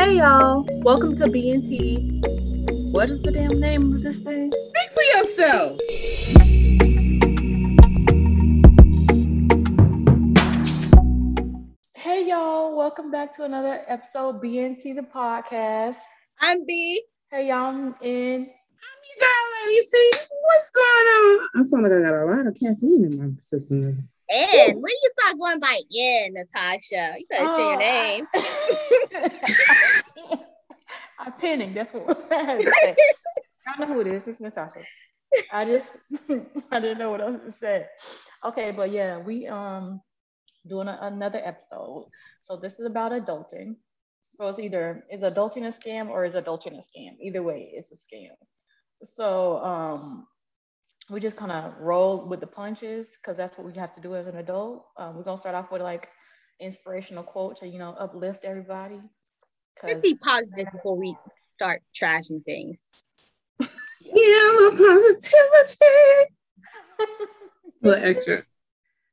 Hey y'all, welcome to BNT. What is the damn name of this thing? Speak for yourself. Hey y'all, welcome back to another episode BNT the podcast. I'm B. Hey y'all, I'm in. You got lady. See what's going on? I sound like I got a lot of caffeine in my system. And when you start going by yeah, Natasha, you better say your name. I'm pinning. That's what I had to say. I don't know who it is. It's Natasha. I just I didn't know what else to say. Okay, but yeah, we um doing a, another episode. So this is about adulting. So it's either is adulting a scam or is adulting a scam? Either way, it's a scam. So um we just kind of roll with the punches because that's what we have to do as an adult. Um, we're gonna start off with like inspirational quote to you know uplift everybody. Let's be positive before we start trashing things. Yeah, a positivity. a little extra.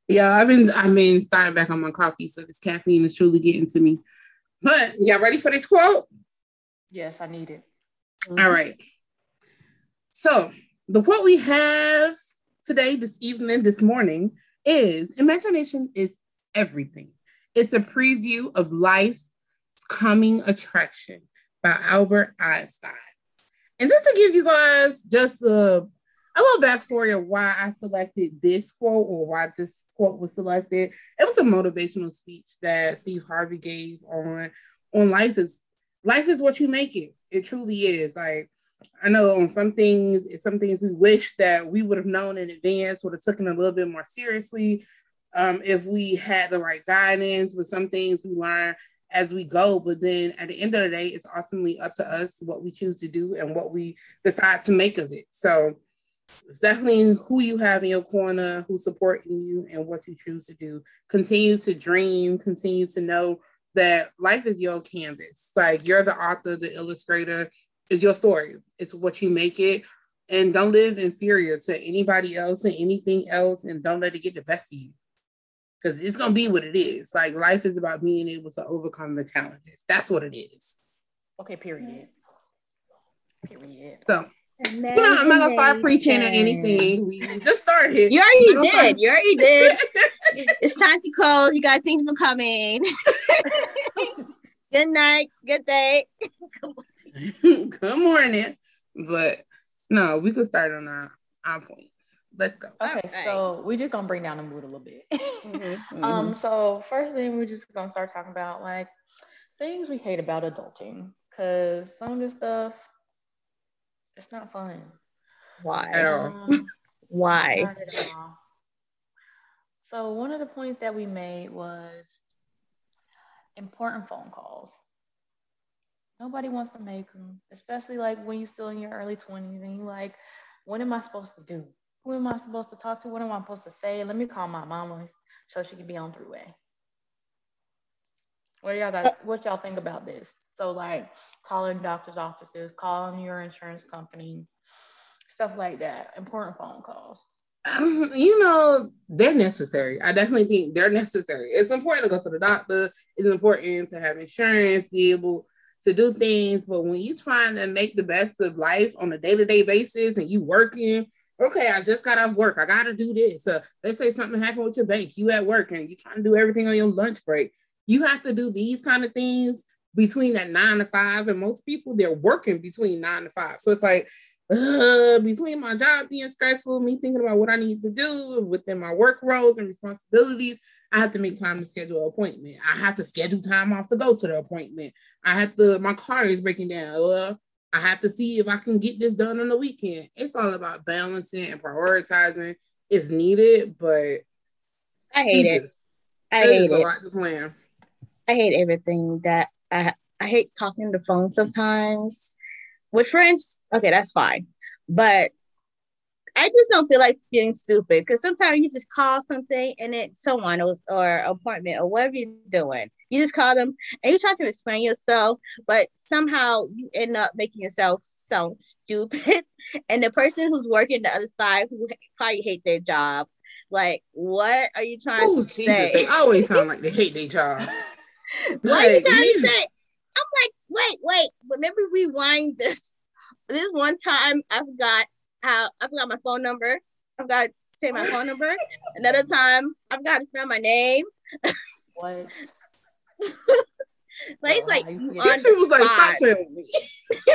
Yeah, I've been I've been starting back on my coffee, so this caffeine is truly getting to me. But y'all ready for this quote? Yes, I need it. Mm-hmm. All right. So the quote we have today, this evening, this morning is imagination is everything. It's a preview of life's coming attraction by Albert Einstein. And just to give you guys just a, a little backstory of why I selected this quote or why this quote was selected, it was a motivational speech that Steve Harvey gave on on life is life is what you make it. It truly is. Like I know on some things, some things we wish that we would have known in advance, would have taken a little bit more seriously um, if we had the right guidance. With some things we learn as we go, but then at the end of the day, it's ultimately up to us what we choose to do and what we decide to make of it. So it's definitely who you have in your corner, who's supporting you, and what you choose to do. Continue to dream, continue to know that life is your canvas. Like you're the author, the illustrator, is your story. It's what you make it. And don't live inferior to anybody else and anything else, and don't let it get the best of you. Because it's gonna be what it is. Like life is about being able to overcome the challenges. That's what it is. Okay, period. Period. So you know, I'm not gonna start preaching or anything. We just started. You already did. You already did. it's time to close. You guys, thank you for coming. good night. Good day. Good morning. But no, we could start on our, our points. Let's go. Okay, right. so we're just gonna bring down the mood a little bit. mm-hmm, mm-hmm. Um, so first thing we're just gonna start talking about like things we hate about adulting. Cause some of this stuff it's not fun. Why? Um, Why? So one of the points that we made was important phone calls. Nobody wants to make them, especially like when you're still in your early 20s and you're like, what am I supposed to do? Who am I supposed to talk to? What am I supposed to say? Let me call my mama so she can be on three way. What y'all guys, what y'all think about this? So like calling doctor's offices, calling your insurance company, stuff like that. Important phone calls. Um, you know, they're necessary. I definitely think they're necessary. It's important to go to the doctor. It's important to have insurance, be able to do things. But when you're trying to make the best of life on a day-to-day basis and you working, okay, I just got off work. I gotta do this. Uh, let's say something happened with your bank. You at work and you trying to do everything on your lunch break. You have to do these kind of things between that nine to five. And most people they're working between nine to five. So it's like uh, between my job being stressful, me thinking about what I need to do within my work roles and responsibilities, I have to make time to schedule an appointment. I have to schedule time off to go to the appointment. I have to, my car is breaking down. Uh, I have to see if I can get this done on the weekend. It's all about balancing and prioritizing. It's needed, but I hate Jesus, it. I hate it. A lot to plan. I hate everything that I I hate talking on the phone sometimes with friends, okay, that's fine. But I just don't feel like being stupid because sometimes you just call something and it's someone or, or appointment or whatever you're doing. You just call them and you try to explain yourself, but somehow you end up making yourself sound stupid. and the person who's working the other side who probably hate their job, like, what are you trying Ooh, to Jesus, say? They always sound like they hate their job. what like, are you trying to say? I'm like, wait, but let me rewind this. This one time I forgot how I forgot my phone number. I've got to say my phone number. Another time I've got to spell my name. What? like it's like on. These people was like, stop playing with me.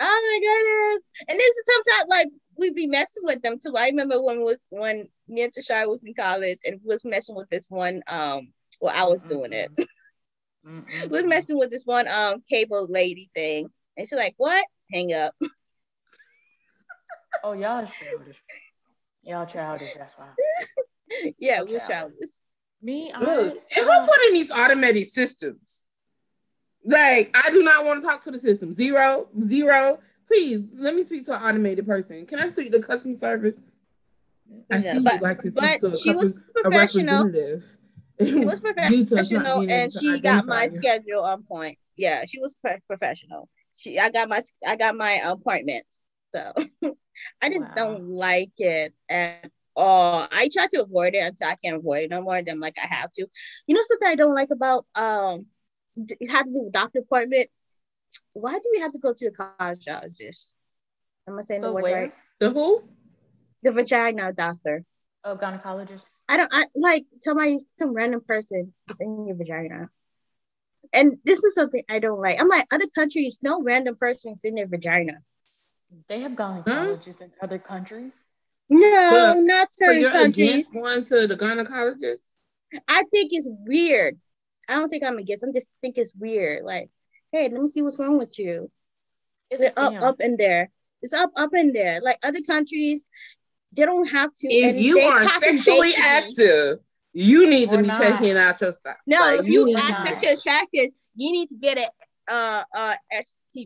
Oh my goodness. And this is sometimes like we'd be messing with them too. I remember when was when me and Tashai was in college and we was messing with this one um well I was doing it. Was messing with this one um cable lady thing. And she's like, What? Hang up. Oh, y'all is childish. Y'all childish. That's why. yeah, So we was childish. childish. Me, I. Look, and who put in these automated systems? Like, I do not want to talk to the system. Zero, zero. Please let me speak to an automated person. Can I speak to customer service? I Yeah, see but- you'd like to but to she was a professional. She was Due to us not professional and she got my you. schedule on point. Yeah, she was pro- professional. She I got my I got my appointment. So I just Wow. don't like it at all. I try to avoid it until I can't avoid it no more. Then like I have to. You know something I don't like about um d- it had to do with doctor appointment. Why do we have to go to the cardiologist? Am I saying the But word where? right? The who? The vagina doctor. Oh, gynecologist. I don't I like somebody some random person is in your vagina. And this is something I don't like. I'm like other countries, no random person is in their vagina. They have gynecologists in other countries. No, But- not So certain you're countries. against going to the gynecologist? I think it's weird. I don't think I'm against. I'm just think it's weird. Like, hey, let me see what's wrong with you. It's They're up, up in there. It's up, up in there. Like other countries, they don't have to. If you are possibly sexually active, you need to be not. checking out your stuff. No, Like, if you need are to not. be- sexually attracted, you need to get a uh uh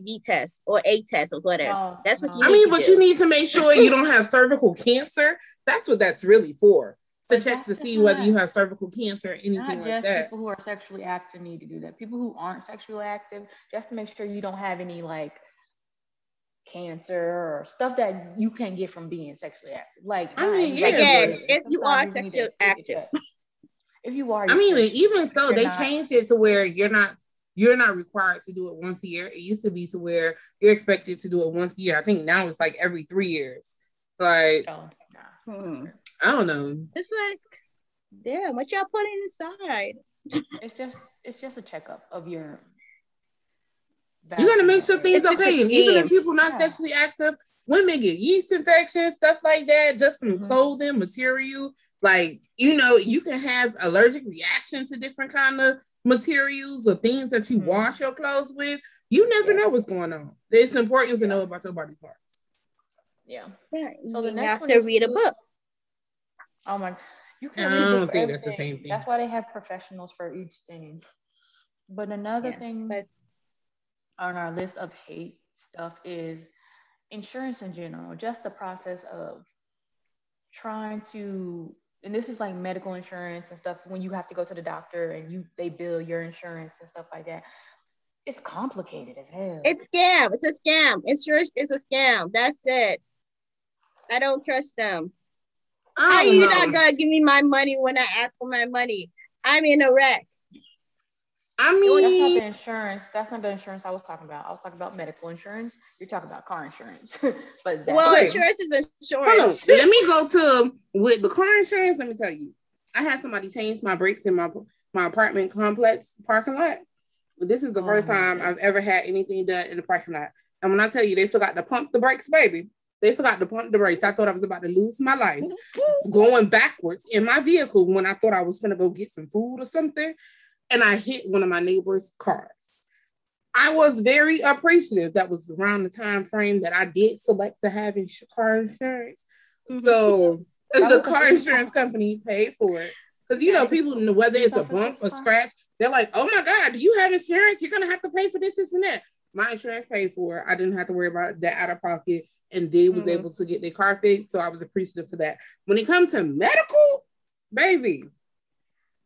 STD test or A test or whatever. No, That's what no. you I mean, to but do. you need to make sure you don't have cervical cancer. That's what that's really for. To But check to see whether not- you have cervical cancer or anything Not like just that. people who are sexually active need to do that. People who aren't sexually active, just to make sure you don't have any like cancer or stuff that you can get from being sexually active. Like, I mean, everybody yeah, does if you are sexually active. If you are, I mean, even so, they not- changed it to where you're not you're not required to do it once a year. It used to be to where you're expected to do it once a year. I think now it's like every three years. Like Oh, nah. Hmm. I don't know. It's like, damn, what y'all putting inside? It's just it's just a checkup of your. You gotta make sure things It's okay. And even if people not Yeah. sexually active, women get yeast infections, stuff like that, just from Mhm. clothing material. Like you know, you can have allergic reaction to different kind of materials or things that you Mhm. wash your clothes with. You never Yeah. know what's going on. It's important to know about your body parts. Yeah. Yeah, So the you next have one to is read a book. Oh my, you can read a book don't think that's the same thing. That's why they have professionals for each thing. But another Yeah, thing but- on our list of hate stuff is insurance in general, just the process of trying to and this is like medical insurance and stuff when you have to go to the doctor and you they bill your insurance and stuff like that. It's complicated as hell. It's scam. It's a scam. Insurance is a scam. That's it. I don't trust them. How I you don't not know. gonna give me my money when I ask for my money? I'm in a wreck. I that's not mean, the insurance. That's not the insurance I was talking about. I was talking about medical insurance. You're talking about car insurance. but that's Well, Okay. insurance is hold on. insurance. Let me go to with the car insurance. Let me tell you, I had somebody change my brakes in my my apartment complex parking lot. This is the Oh first time goodness. I've ever had anything done in the parking lot. And when I tell you they forgot to pump the brakes, baby, they forgot to pump the brakes. I thought I was about to lose my life going backwards in my vehicle when I thought I was gonna go get some food or something, and I hit one of my neighbor's cars. I was very appreciative. That was around the time frame that I did select to have ins- car insurance. So as the car insurance company paid for it. Because you know, people whether it's a it's not the bump, time. scratch, they're like, oh my God, do you have insurance? You're gonna have to pay for this, this, and that. My insurance paid for it. I didn't have to worry about that out of pocket, and they was Mhm. able to get their car fixed. So I was appreciative for that. When it comes to medical, baby,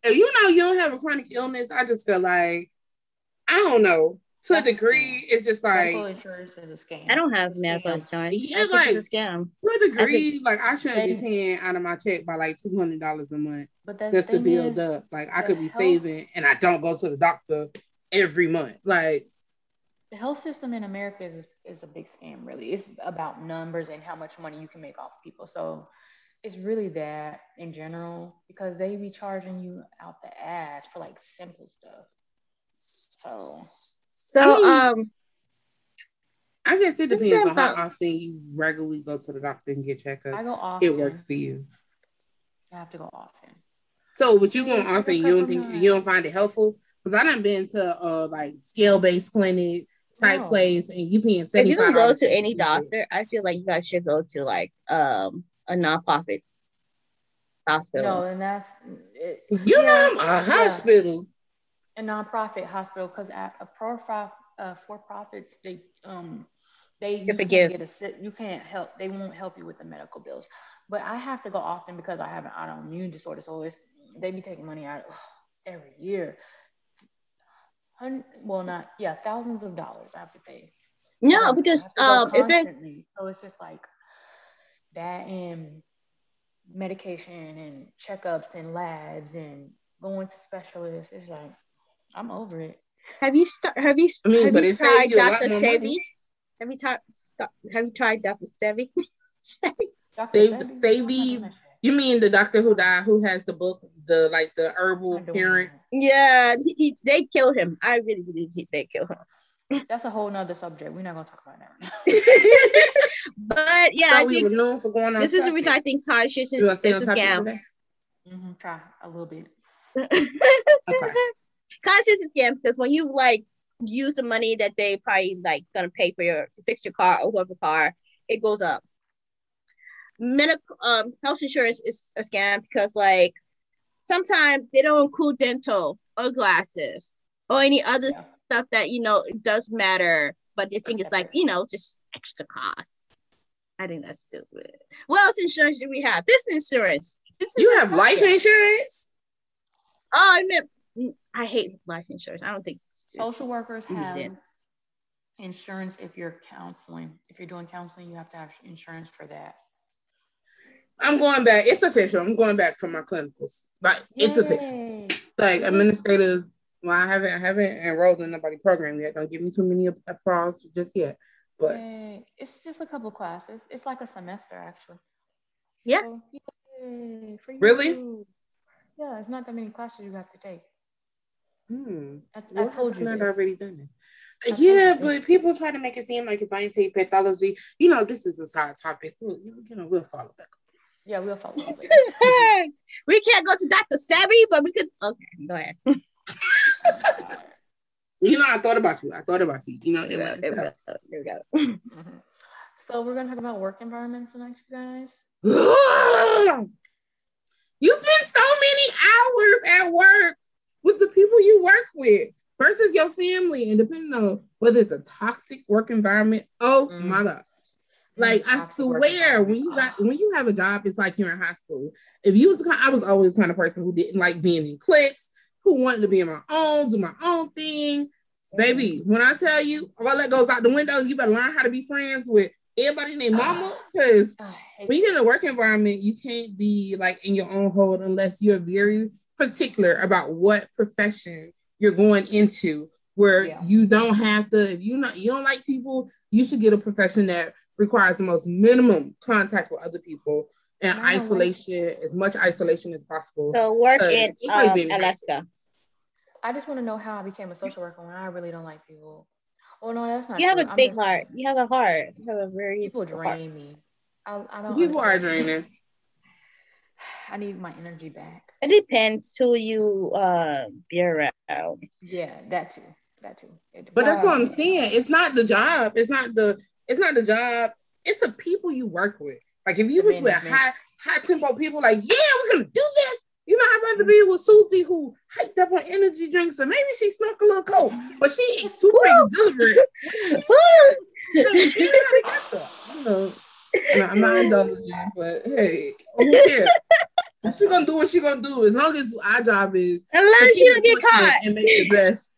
if you know you don't have a chronic illness, I just feel like I don't know. To a That's a degree, it's just like medical like insurance is a scam. I don't have a medical scam. insurance. Yeah, I think like- it's a scam. to a degree, like I shouldn't be paying out of my check by like two hundred dollars a month But that's just to build is, up. Like I could be health- saving, and I don't go to the doctor every month. Like the health system in America is is a big scam. Really, it's about numbers and how much money you can make off people. So it's really that in general because they be charging you out the ass for like simple stuff. So, so I mean, um, I guess it depends on how often you regularly go to the doctor and get checkups. I go often. It works for you. I have to go often. So, but you go often, you don't think you don't find it helpful? Because I done been to uh like scale based clinic type no. place, and you paying seventy. If you can go to any doctor, I feel like you guys should go to like um a nonprofit hospital. No, and that's it, you yeah, know a hospital, a nonprofit hospital, because at a pro uh, for profits they um they you, forgive. Get a, you can't help they won't help you with the medical bills. But I have to go often because I have an autoimmune disorder, so it's they be taking money out every year. well, not yeah, thousands of dollars I have to pay. No, because um, if it's so it's just like that and medication and checkups and labs and going to specialists. It's like I'm over it. Have you start? Have you? I mean, have but you tried Dr. Sebi? Have you tried? Have you tried Dr. Sebi? Dr. Sebi. You mean the doctor who died, who has the book, the like the herbal curing? Yeah, he, they killed him. I really believe he, they killed him. That's a whole nother subject. We're not gonna talk about that right now. but yeah, so I think known for going on this is the reason I think conscious is, is a scam. Mm-hmm, try a little bit. okay. Conscious is scam because when you like use the money that they probably like gonna pay for your to fix your car or whoever car, it goes up. Medical um health insurance is a scam because like sometimes they don't include dental or glasses or any other yeah stuff that you know it does matter, but the thing is like you know just extra cost. I think that's stupid. What else insurance do we have? This insurance. This you have life insurance. Oh, I meant mm, I hate life insurance. I don't think social workers have insurance if you're counseling. If you're doing counseling, you have to have insurance for that. I'm going back. It's official. I'm going back for my clinicals. Like it's Yay. official. Like administrative well, I haven't I haven't enrolled in nobody program yet. Don't give me too many applause just yet. But it's just a couple classes. It's like a semester actually. Yeah. So, yay, really? Yeah, it's not that many classes you have to take. Hmm. I, I told you. I've already done this. I yeah, but people try to make it seem like if I ain't take pathology, you know, this is a side topic. We'll, you know, we'll follow back. Yeah, we'll follow. we can't go to Dr. Sebi, but we could. Okay, go ahead. you know, I thought about you. I thought about you. You know, there we go. There we go. Mm-hmm. So we're gonna talk about work environments tonight, you guys. you spend so many hours at work with the people you work with versus your family, and depending on whether it's a toxic work environment. Oh mm. my god. Like I swear, when you got when you have a job, it's like you're in high school. If you was, I was always the kind of person who didn't like being in cliques who wanted to be in my own, do my own thing. Baby, when I tell you all that goes out the window, you better learn how to be friends with everybody named mama. Because when you're in a work environment, you can't be like in your own hold unless you're very particular about what profession you're going into where yeah. you don't have to if you not you don't like people you should get a profession that requires the most minimum contact with other people and isolation as much isolation as possible so work in um, alaska I just want to know how I became a social worker when I really don't like people. Oh no, that's not. You have true. a big heart. You have a heart. You have a very people drain heart. me. I, I don't. People are draining. I need my energy back. It depends who you uh be around. Yeah, that too. That too. But that's what I'm saying. It's not the job. It's not the. It's not the job. It's the people you work with. Like if you was with high high tempo people, like yeah, we're gonna do this. You know, I'd rather be mm. with Susie who hyped up on energy drinks and maybe she snuck a little coke, but she super exuberant. you know, you know how to get. You know, I'm not indulging, but hey, who cares? She's gonna do what she's gonna do as long as our job is unless you don't get caught and make the best.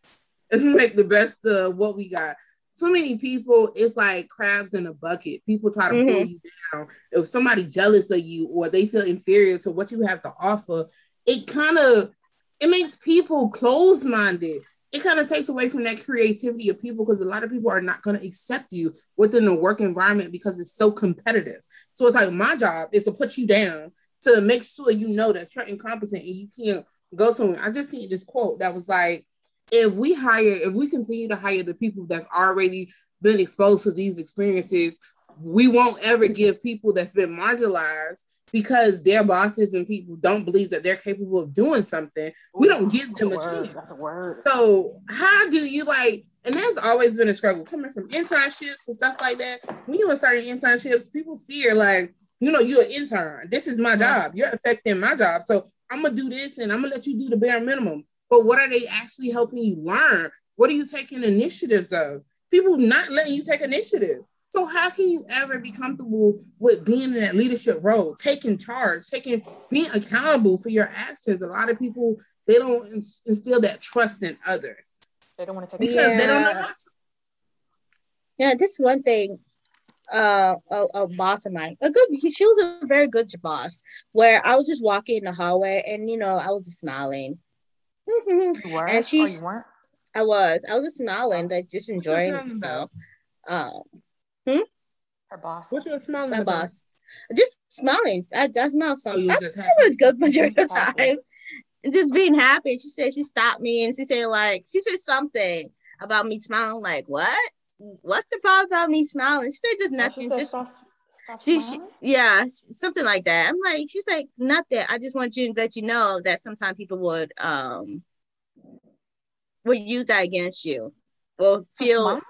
Let's make the best of what we got so many people, it's like crabs in a bucket. People try to mm-hmm. pull you down. If somebody jealous of you or they feel inferior to what you have to offer, it kind of it makes people close-minded. it kind of takes away from that creativity of people because a lot of people are not going to accept you within the work environment because it's so competitive. So it's like my job is to put you down to make sure you know that you're incompetent and you can't go somewhere. I just seen this quote that was like, if we hire, if we continue to hire the people that's already been exposed to these experiences, we won't ever give people that's been marginalized because their bosses and people don't believe that they're capable of doing something. We don't give them a, a chance. That's a word. So how do you like? And that's always been a struggle coming from internships and stuff like that. When you in certain internships, people fear like, you know, you're an intern. This is my job. You're affecting my job. So I'm gonna do this and I'm gonna let you do the bare minimum. But what are they actually helping you learn? What are you taking initiatives of? People not letting you take initiative. So how can you ever be comfortable with being in that leadership role, taking charge, taking being accountable for your actions? A lot of people they don't instill that trust in others. They don't want to take because yeah. they don't know how to. Yeah, this one thing. Uh, a, a boss of mine, a good. She was a very good boss. Where I was just walking in the hallway, and you know, I was just smiling. You were? And she's. Oh, you weren't? I was. I was just smiling, like just enjoying it. You? Um, Hmm? Her boss. What's your smiling? My about? boss. Just smiling. I, I smile something. Oh, I was good majority of the time. Just being happy. She said she stopped me and she said like she said something about me smiling. Like what? What's the problem about me smiling? She said just nothing. just stop, stop she, she, yeah something like that. I'm like she's like nothing. I just want you to let you know that sometimes people would um would use that against you or feel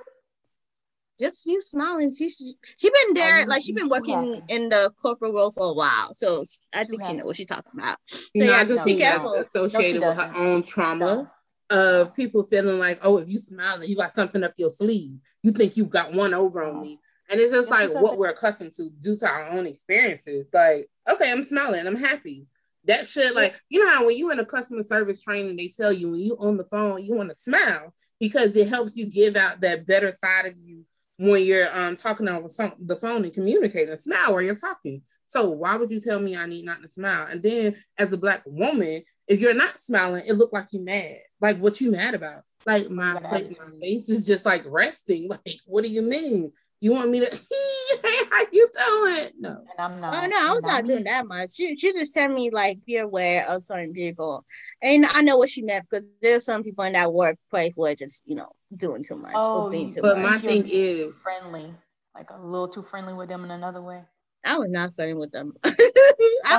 just you smiling. She she been there, like she been working in the corporate world for a while, so I think she knows what she's talking about. So you know, yeah, I just think that's associated no, with her own trauma no. of people feeling like, oh, if you smiling, you got something up your sleeve. You think you got one over on me. And it's just like what we're accustomed to due to our own experiences. Like, okay, I'm smiling, I'm happy. That shit, like, you know how when you in a customer service training, they tell you when you on the phone, you want to smile because it helps you give out that better side of you when you're um, talking on the phone and communicating. Smile while you're talking. So why would you tell me I need not to smile? And then as a black woman, if you're not smiling, it look like you mad. Like what you mad about? Like my, my face is just like resting. Like what do you mean? You want me to? hey, how you doing? No, and I'm not. Oh no, I was not, not doing that much. She she just tell me like be aware of certain people, and I know what she meant because there's some people in that workplace who are just you know doing too much oh, being too but much. my thing is friendly, like a little too friendly with them in another way. I was not friendly with them. I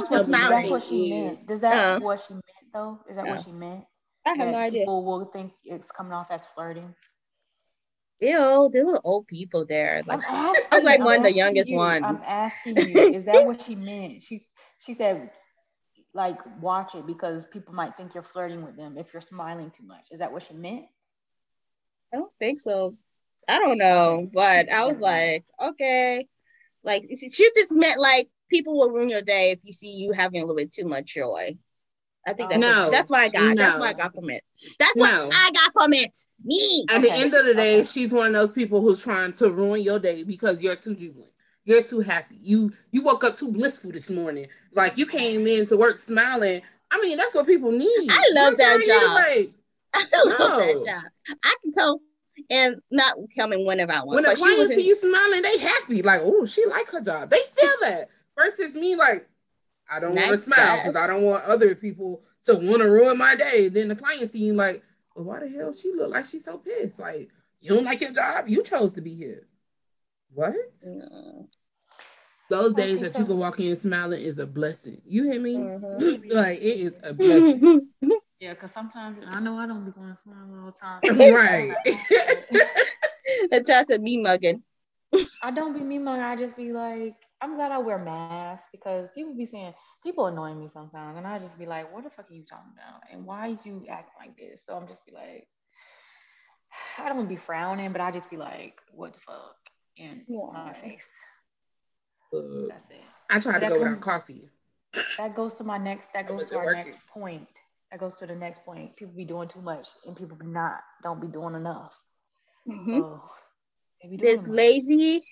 was just not. That's what she meant. Does that uh, what she meant though? Is that what she meant? I have that no idea. People will think it's coming off as flirting. Ew, there were old people there. Like I was like one of the youngest you, ones. I'm asking you, is that what she meant? She she said, like, watch it because people might think you're flirting with them if you're smiling too much. Is that what she meant? I don't think so. I don't know, but I was like, okay, like she just meant like people will ruin your day if you see you having a little bit too much joy. I think that's no, what, that's what I got. No. That's what I got from it. That's no. what I got from it. Me. At okay. the end of the day, okay. she's one of those people who's trying to ruin your day because you're too jubilant. You're too happy. You you woke up too blissful this morning. Like you came in to work smiling. I mean, that's what people need. I love that job. Like, I love no. that job. I can come and not coming whenever I want. When the clients see you smiling, they happy. Like, oh, she like her job. They feel that. Versus me, like, I don't want to smile because I don't want other people to want to ruin my day. Then the client see you like, well, why the hell she look like she's so pissed? Like, you don't like your job? You chose to be here. What? No. Those days that you can walk in smiling is a blessing. You hear me? Mm-hmm. like it is a blessing. yeah, because sometimes I know I don't be going smiling all the time. right. That's just a me mugging. I don't be me mugging. I just be like, I'm glad I wear masks because people be saying people annoy me sometimes, and I just be like, "What the fuck are you talking about? And why is you acting like this?" So I'm just be like, I don't want to be frowning, but I just be like, "What the fuck?" in yeah. my face. Uh, That's it. I try to go without coffee. That goes to my next. That goes to our working. next point. That goes to the next point. People be doing too much, and people be not don't be doing enough. Mm-hmm. So, this lazy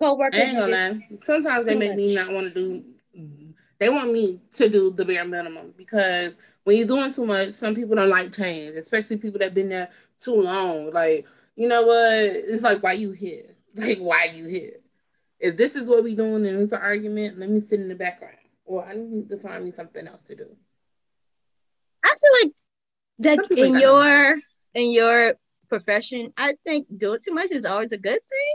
co-workers. I ain't gonna lie. Sometimes they make me not want to do. They want me to do the bare minimum because when you're doing too much, some people don't like change, especially people that've been there too long. Like, you know what? It's like why you here? Like, why you here? If this is what we doing and it's an argument, let me sit in the background. Or I need to find me something else to do. I feel like that in your in your profession, I think doing too much is always a good thing.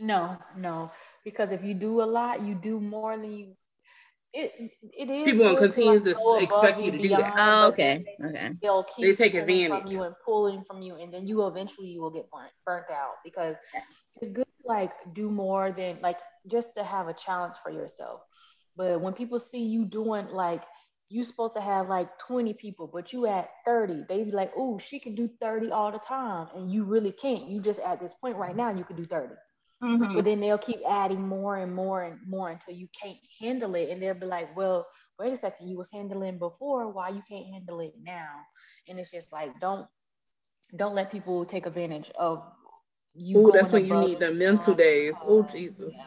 No, no, because if you do a lot, you do more than you. It it is. People will continue to expect you to beyond, do that. Oh, okay, okay. They'll keep they take advantage from you and pulling from you, and then you eventually you will get burnt burnt out because it's good to like do more than like just to have a challenge for yourself. But when people see you doing like you supposed to have like 20 people, but you at 30. They be like, oh, she can do 30 all the time. And you really can't. You just at this point right now, you can do 30. Mhm. But then they'll keep adding more and more and more until you can't handle it. And they'll be like, well, wait a second, you was handling before, why you can't handle it now? And it's just like, don't don't let people take advantage of you. Ooh, that's when you need the mental days. Oh, Jesus.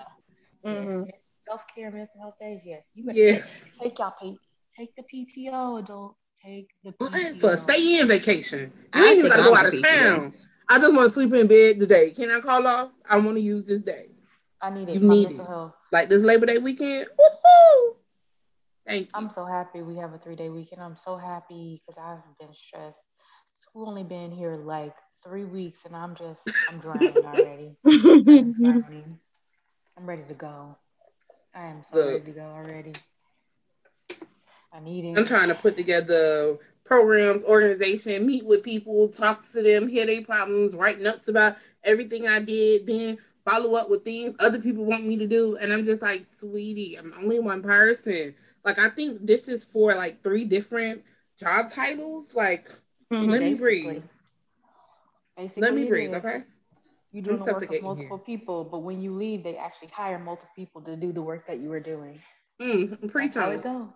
yeah. Mhm. Yes. Self-care, mental health days, yes. You Yes. take y'all pay, take the PTO, adults. Take the What? PTO. For stay in vacation. You I ain't even gotta go out of a town. I just want to sleep in bed today. Can I call off? I want to use this day. I need it. You need it. health. Like this Labor Day weekend. Woohoo! Thank you. I'm so happy we have a three day weekend. I'm so happy because I've been stressed. School only been here like three weeks and I'm just I'm drowning already. I'm. I'm ready to go. I am so Look. ready to go already. I need it. I'm trying to put together programs, organization, meet with people, talk to them, hear their problems, write notes about everything I did, then follow up with things other people want me to do. And I'm just like, sweetie, I'm only one person. Like, I think this is for like three different job titles. Like, Mhm. let me breathe. Basically Let me breathe, okay? You do the work of suffocating multiple people, but when you leave, they actually hire multiple people to do the work that you were doing. Mm, preach That's how it it. go.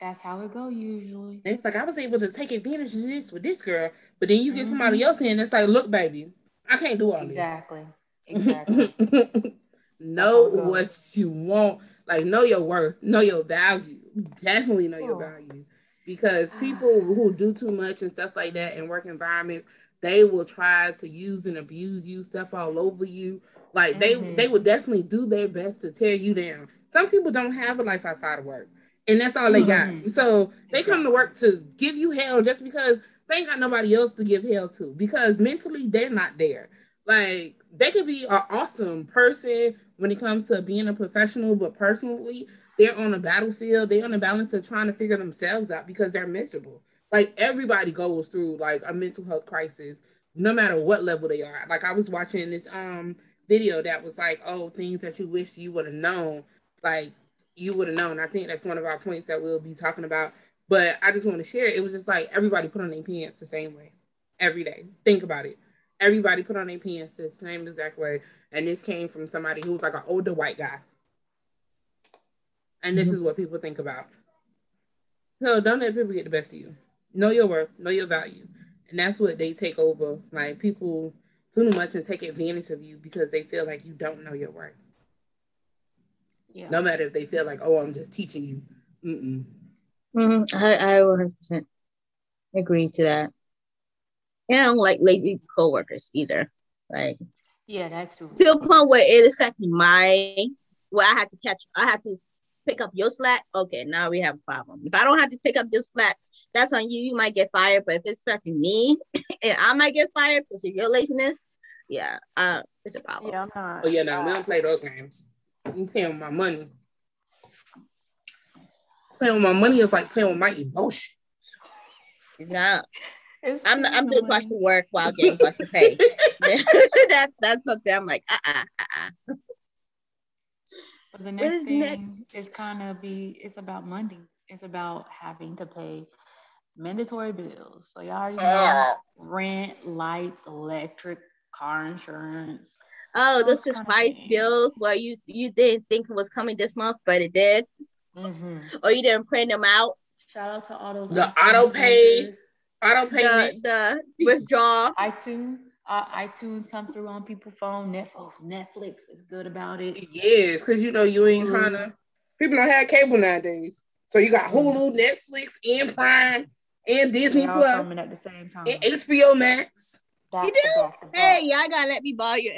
That's how it go usually. It's like I was able to take advantage of this with this girl, but then you get Mhm. somebody else in, it's like, look, baby, I can't do all this. Exactly. Exactly. know it what you want. Like know your worth, know your value. Definitely know your Oh. value. Because people who do too much and stuff like that in work environments, they will try to use and abuse you, step all over you. Like they Mhm. they will definitely do their best to tear you down. Some people don't have a life outside of work. And that's all they got. So they come to work to give you hell just because they ain't got nobody else to give hell to. Because mentally they're not there. Like they could be an awesome person when it comes to being a professional, but personally, they're on a battlefield. They're on the balance of trying to figure themselves out because they're miserable. Like everybody goes through like a mental health crisis, no matter what level they are. Like I was watching this um video that was like, oh, things that you wish you would have known. Like you would have known. I think that's one of our points that we'll be talking about. But I just want to share. It was just like everybody put on their pants the same way every day. Think about it. Everybody put on their pants the same exact way. And this came from somebody who was like an older white guy. And this mm-hmm. is what people think about. So don't let people get the best of you. Know your worth, know your value. And that's what they take over. Like people too much and take advantage of you because they feel like you don't know your worth. Yeah. No matter if they feel like, oh, I'm just teaching you. Mm-mm. Mhm. I, I 100% agree to that. And I don't like lazy coworkers either. Like Yeah, that's true. to a point where it affected my where I have to catch I have to pick up your slack. Okay, now we have a problem. If I don't have to pick up this slack, that's on you. You might get fired, but if it's affecting me and I might get fired because of your laziness, yeah, uh, it's a problem. Yeah, I'm not. Oh yeah, no, we don't play those games. You playing with my money. Playing with my money is like playing with my emotions. Nah, It's I'm I'm doing fine. much to work while getting much to pay. that that's something I'm like, uh uh uh uh. But the What next is thing next? is kind of be it's about money. It's about having to pay mandatory bills. So you already know Ah. rent, lights, electric, car insurance. Oh, Those this is kinda price bills where you you didn't think it was coming this month, but it did, hmm or you didn't print them out. Shout out to all those The auto pay. users. Auto The payment. the withdrawal. iTunes, uh, iTunes come through on people's phone. Netflix, oh, Netflix is good about it. Yes, because you know you ain't trying to. People don't have cable nowadays, so you got Hulu, Netflix, and Prime. and Disney Plus coming at the same time. and HBO Max. Back You do? back back. Hey, y'all gotta let me borrow your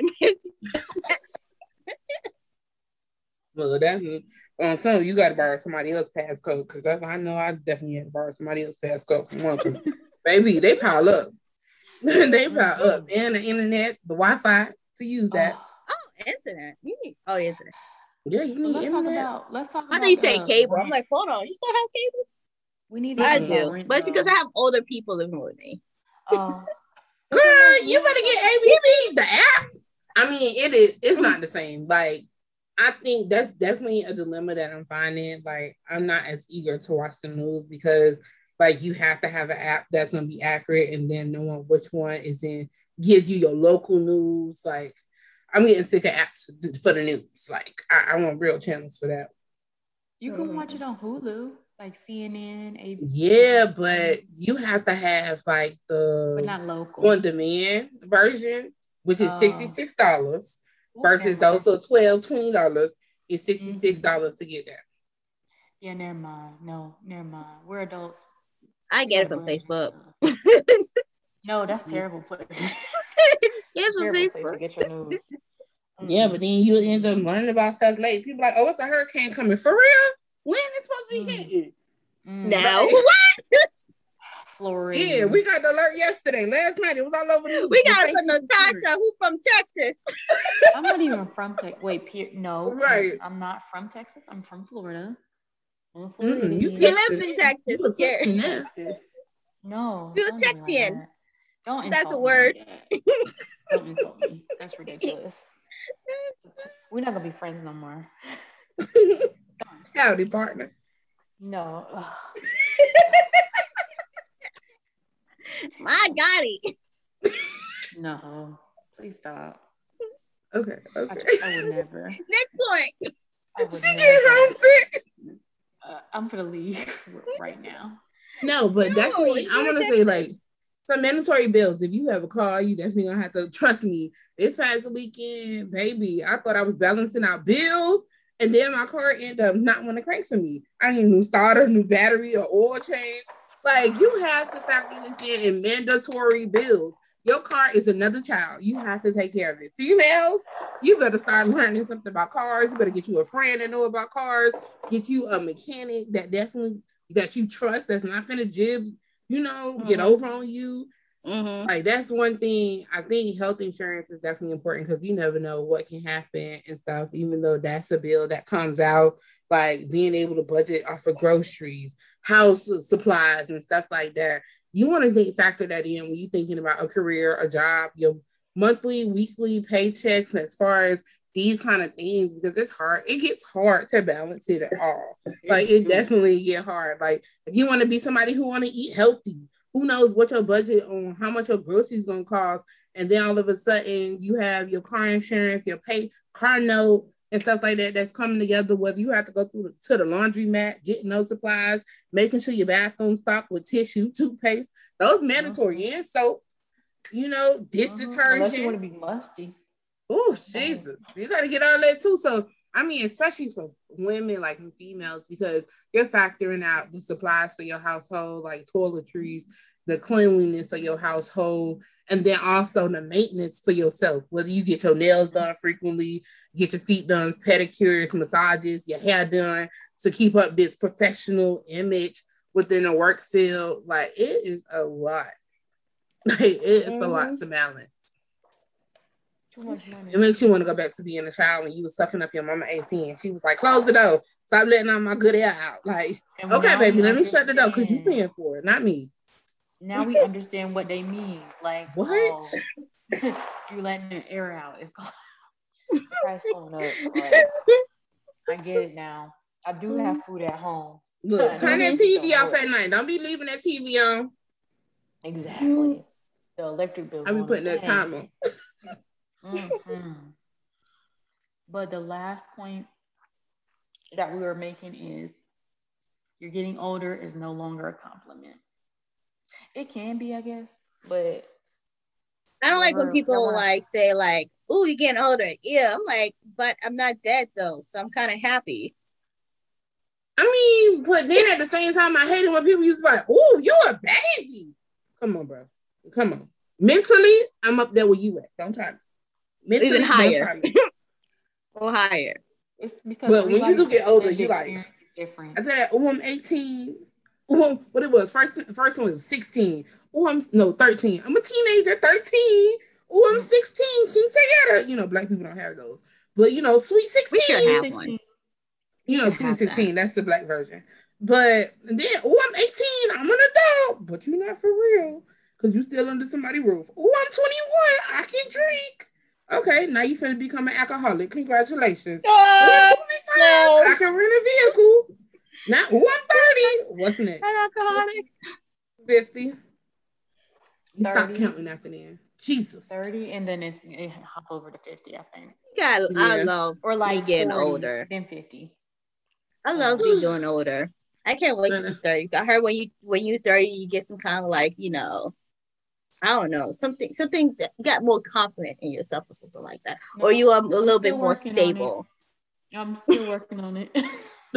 Well, that's uh, on so you got to borrow somebody else's passcode because that's I know I definitely had to borrow somebody else's passcode from one. 'cause, Baby, they pile up. they mm-hmm. pile up, and the internet, the Wi-Fi to use that. Oh, Oh, internet. You need oh internet. Yeah, you so need let's talk internet. about. Let's talk. I about thought you say the cable. I'm like, hold on, you still have cable? we need to I do, but it's because. I have older people living with me. Oh, Girl, you better get ABC the app. I mean, it is. It's not mm-hmm. the same. Like, I think that's definitely a dilemma that I'm finding. Like, I'm not as eager to watch the news because, like, you have to have an app that's gonna be accurate, and then knowing which one is in gives you your local news. Like, I'm getting sick of apps for, for the news. Like, I, I want real channels for that. you can watch mm-hmm. it on Hulu, like CNN, ABC. Yeah, but you have to have like the but not local. on demand version, which is Oh. $66 versus Never those are 12 $20 is $66 mm-hmm. dollars to get that. Yeah, never mind. No, never mind. We're adults. I We get it from bring Facebook. No, that's terrible. place. Get from terrible place to get your news. Yeah, but then you end up learning about stuff late. People like, oh, it's a hurricane coming for real. When it's supposed to be Mm. hitting? Mm, Now Right. what? Florida. Yeah, we got the alert yesterday. Last night it was all over the news. We gotta Thank put you. Natasha, who from Texas. I'm not even from Texas. Wait, Pier- no. Right. I'm not from Texas. I'm from Florida. I'm Floridian. you He Texas. lives in Texas. You Who? Texan. Texas. No. You're a don't do like Texian. that. Don't That's a word. like that. Don't insult me. That's ridiculous. We're not gonna be friends no more. Don't. Howdy, partner. No. Ugh. My Gotti. No. Please stop. Okay, okay. I would never. Next point. I would She get never. homesick. Uh, I'm gonna leave right now. No, but No, definitely, I you're want to say like some mandatory bills. If you have a car, you definitely gonna have to trust me. This past weekend, baby, I thought I was balancing out bills, and then my car ended up not want to crank for me. I need a new starter, new battery, or oil change. Like you have to factor this in in mandatory bills. Your car is another child. You have to take care of it. Females, you better start learning something about cars. You better get you a friend that know about cars. Get you a mechanic that definitely that you trust. That's not finna jib. You know, get Mhm. over on you. Mm-hmm. Like that's one thing. I think health insurance is definitely important because you never know what can happen and stuff. Even though that's a bill that comes out, like being able to budget off of groceries, house supplies, and stuff like that. You want to think factor that in when you're thinking about a career, a job, your monthly, weekly paychecks, as far as these kind of things, because it's hard. It gets hard to balance it at all like it definitely get hard. Like if you want to be somebody who want to eat healthy, who knows what your budget on how much your groceries gonna cost, and then all of a sudden you have your car insurance, your pay car note, and stuff like that that's coming together. Whether you have to go through the, to the laundromat, getting those supplies, making sure your bathroom stocked with tissue, toothpaste, those mandatory and soap. You know, dish Mhm. Unless detergent. you want to be musty. Oh Jesus, you got to get all that too. So I mean, especially for women, like and females, because you're factoring out the supplies for your household, like toiletries, the cleanliness of your household, and then also the maintenance for yourself. Whether you get your nails done frequently, get your feet done, pedicures, massages, your hair done to keep up this professional image within the work field, like it is a lot. Like it's a lot mm-hmm. to balance. Too much money. It makes you want to go back to being a child when you was sucking up your mama AC and she was like, close the door. Stop letting all my good air out. Like, okay, baby, let me shut the door because you paying for it, not me. Now we understand what they mean. Like What? oh, you letting the air out. It's going up. I get it now. I do have mm-hmm. food at home. Look, turn that. TV off at night. Don't be leaving that TV on. Exactly. The electric bill. I'll be putting that timer. Mhm. But the last point that we were making is you're getting older is no longer a compliment. It can be, I guess, but I don't like when people whatever. like say like, "Oh, you're getting older." Yeah, I'm like, but I'm not dead though, so I'm kind of happy. I mean, but then at the same time, I hate it when people use like, "Oh, you're a baby." Come on, bro. Come on. Mentally, I'm up there with you at. Don't try me. Mentally, Even higher. try. Or higher. It's because But when you do get older, you different- like- different. I tell that, oh, I'm 18. Oh, I'm- what it was first. First one was 16. Oh, I'm no 13. I'm a teenager, 13. Oh, I'm mm. 16. Quinceañera. You know, black people don't have those, but you know, sweet 16. We should have one. you know, sweet have 16. That's the black version. But then, oh, I'm 18. I'm an adult, but you're not for real because you still under somebody's roof. Oh, I'm 21. I can drink. Okay, now you finna become an alcoholic. Congratulations. I'm 25. I can rent a vehicle. Now, oh, I'm 30. What's next? an alcoholic. 50. You stop 30. counting after then. Jesus. 30 and then it's it hop over to 50, I think. God, I love Or like getting 40, older. Then 50. I love me doing older. I can't wait to be 30. I heard when you when you 30, you get some kind of like, you know, I don't know, something something that you got more confident in yourself or something like that. or you are a little bit more working on it. stable. I'm still working on it.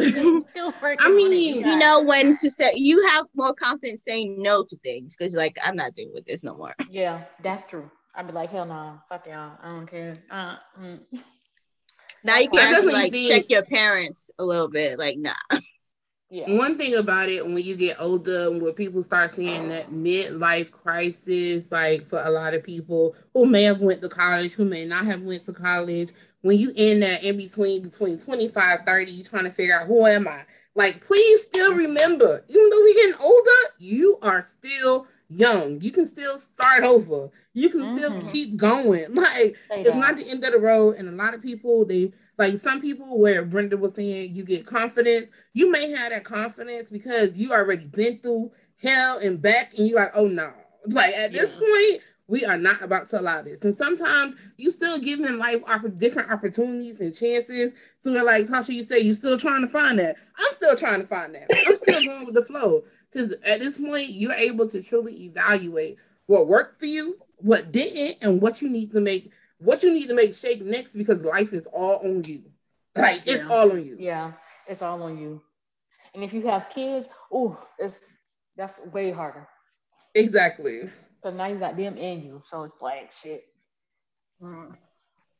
still working I mean, it. You know when to say you have more confidence saying no to things because like I'm not dealing with this no more. Yeah, that's true. I'd be like, hell no, fuck y'all. I don't care. Uh, mm. Now you can actually like think- check your parents a little bit. Like, nah. Yeah. One thing about it, when you get older, when people start seeing that midlife crisis, like for a lot of people who may have went to college, who may not have went to college, when you in that in between between 25, 30, you trying to figure out who am I? Like, please still remember, even though we getting older, you are still young. You can still start over. You can still Mhm. keep going. Like, it's not the end of the road. And a lot of people, they like some people where Brenda was saying you get confidence. You may have that confidence because you already been through hell and back, and you're like, oh no. Like at this point, we are not about to allow this. And sometimes you still giving in life opp- different opportunities and chances. So we're like Tasha, you say you still trying to find that. I'm still trying to find that. I'm still going with the flow. Because at this point, you're able to truly evaluate what worked for you, what didn't, and what you need to make what you need to make shake next because life is all on you. Like it's Yeah. all on you. Yeah, it's all on you. And if you have kids, oh, it's that's way harder. Exactly. So now you got them in you. So it's like shit. Mm.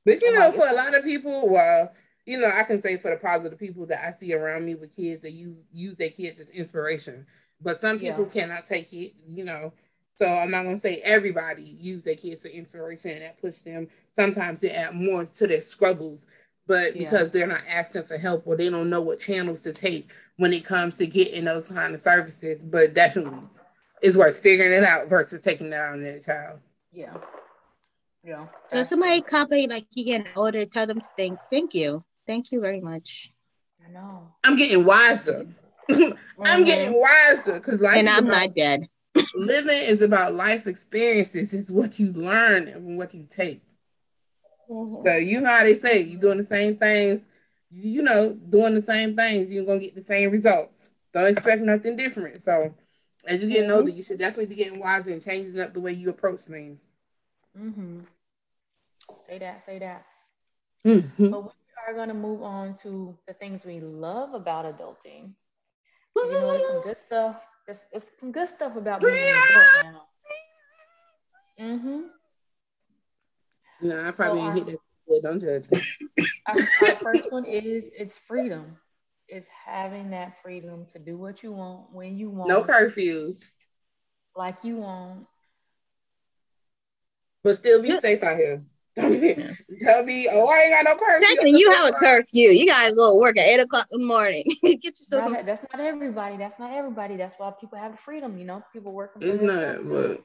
But you I'm know, like, for a lot of people, well, you know, I can say for the positive people that I see around me with kids that use use their kids as inspiration. But some people Yeah. cannot take it, you know. So I'm not gonna say everybody use their kids for inspiration and that push them. Sometimes they add more to their struggles, but Yeah. because they're not asking for help or they don't know what channels to take when it comes to getting those kind of services. But definitely, it's worth figuring it out versus taking it out on their child. Yeah. Yeah. So if somebody true. copy like you get older, tell them to thank thank you. Thank you very much. I know. I'm getting wiser. I'm Mhm. getting wiser because life and I'm about- not dead. living is about life experiences. It's what you learn and what you take. So you know how they say you're doing the same things, you know, doing the same things, you're gonna get the same results. Don't expect nothing different. So as you're getting Mhm. older, you should definitely be getting wiser and changing up the way you approach things. Mm-hmm. Say that, say that. Mhm. But we are going to move on to the things we love about adulting. You know, there's some good stuff. There's, there's some good stuff about being an adult now. Mm-hmm. No, I probably So our- hit that. Don't judge me. Our, our first one is it's freedom. It's having that freedom to do what you want when you want, No curfews, like you want. but still be safe out here. Don't be, oh, I ain't got no curfew. Technically, you have a curfew. You gotta go to work at eight o'clock in the morning. Get yourself some that's not everybody. That's not everybody. That's why people have the freedom. You know, people work. It's not, but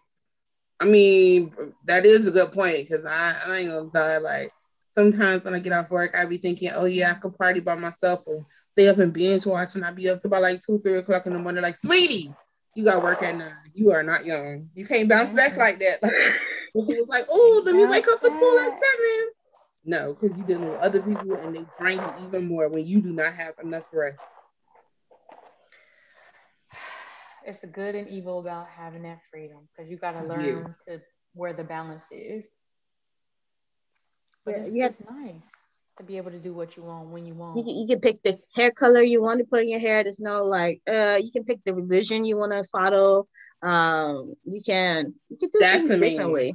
I mean, that is a good point because I, I ain't gonna lie. Like sometimes when I get off work, I be thinking, oh yeah, I could party by myself or stay up and binge watch, and I be up to about like two, three o'clock in the morning. Like, sweetie, you got work at nine. You are not young. You can't bounce back like that. Like, it was like, oh, let me wake up for school at Bounce seven. No, because you're dealing with other people and they drain you even more when you do not have enough rest. it's the good and evil about having that freedom because you got to learn Yes. to where the balance is. But Yeah, it's, you have- it's nice. to be able to do what you want when you want. You can, you can pick the hair color you want to put in your hair. There's no like uh you can pick the religion you want to follow. Um you can you can do That's things the main differently.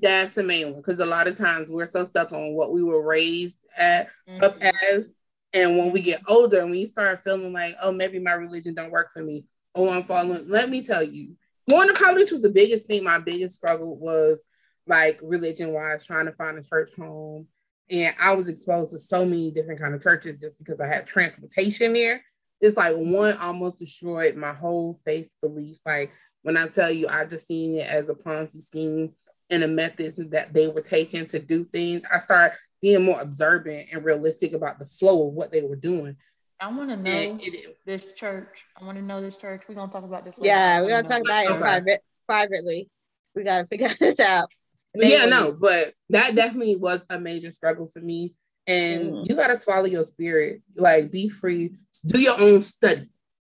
That's the main one because a lot of times we're so stuck on what we were raised at up Mhm. as, and when we get older and we start feeling like, oh, maybe my religion don't work for me. Oh, I'm following. Let me tell you, going to college was the biggest thing. My biggest struggle was like religion wise, trying to find a church home, and I was exposed to so many different kind of churches just because I had transportation there. It's like one almost destroyed my whole faith belief. Like when I tell you, I just seen it as a Ponzi scheme and the methods that they were taking to do things. I started being more observant and realistic about the flow of what they were doing. I want to know And it, this church. I want to know this church. We're gonna talk about this. later. Yeah, I we're gonna talk know about it Okay. private privately. We gotta figure this out. But yeah, no, but that definitely was a major struggle for me. And Mhm. you gotta swallow your spirit, like be free, do your own study.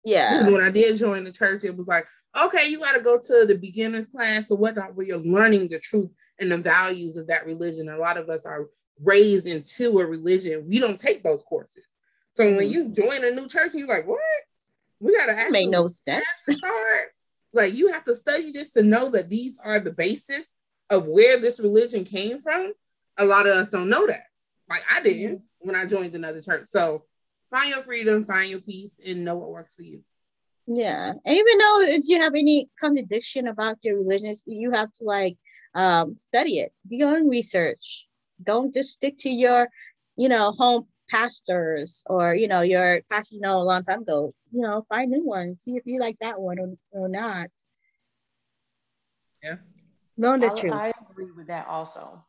Yeah. Because when I did join the church, it was like, okay, you gotta go to the beginners class or whatnot, where you're learning the truth and the values of that religion. A lot of us are raised into a religion. We don't take those courses. So when Mhm. you join a new church, you're like, what? We gotta make no sense. start. Like you have to study this to know that these are the basis of where this religion came from. A lot of us don't know that. Like I didn't when I joined another church. So find your freedom, find your peace, and know what works for you. Yeah. And even though if you have any contradiction about your religion, you have to like um study it. Do your own research. Don't just stick to your, you know, home pastors or you know, your pastor you know a long time ago. You know, find new ones. See if you like that one or, or not. Yeah. Learn the I, truth. I agree with that also.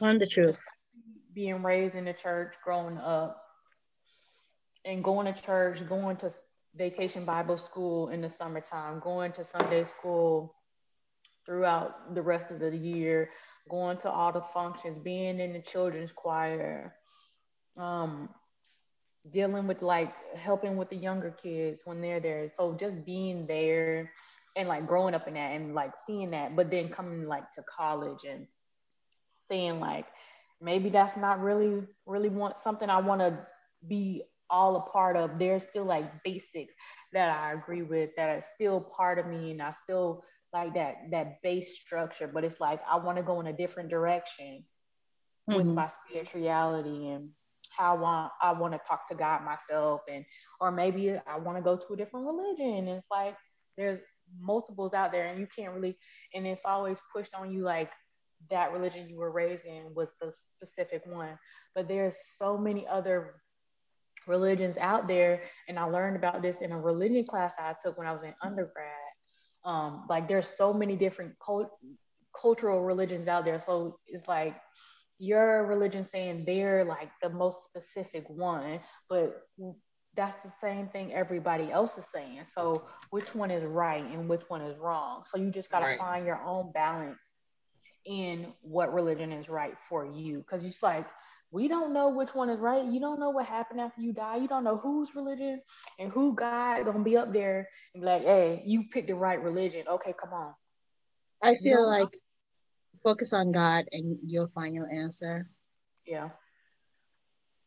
Learn the truth. Being raised in the church, growing up, and going to church, going to vacation Bible school in the summertime, going to Sunday school throughout the rest of the year, going to all the functions, being in the children's choir, um, dealing with like helping with the younger kids when they're there. So just being there and like growing up in that and like seeing that, but then coming like to college and seeing like maybe that's not really really want something I want to be all a part of. There's still like basics that I agree with that are still part of me and I still like that that base structure, but it's like I want to go in a different direction with Mhm. my spirituality and how I want I want to talk to God myself and or maybe I want to go to a different religion. And it's like there's multiples out there and you can't really and it's always pushed on you like that religion you were raised in was the specific one. But there's so many other religions out there and I learned about this in a religion class I took when I was in undergrad. Um, like there's so many different cult- cultural religions out there. So it's like your religion saying they're like the most specific one, but that's the same thing everybody else is saying. So which one is right and which one is wrong? So you just gotta Right. find your own balance in what religion is right for you. Cause it's like we don't know which one is right. You don't know what happened after you die. You don't know whose religion and who God gonna be up there and be like, hey, you picked the right religion. Okay, come on. I feel don't like focus on God and you'll find your answer. Yeah.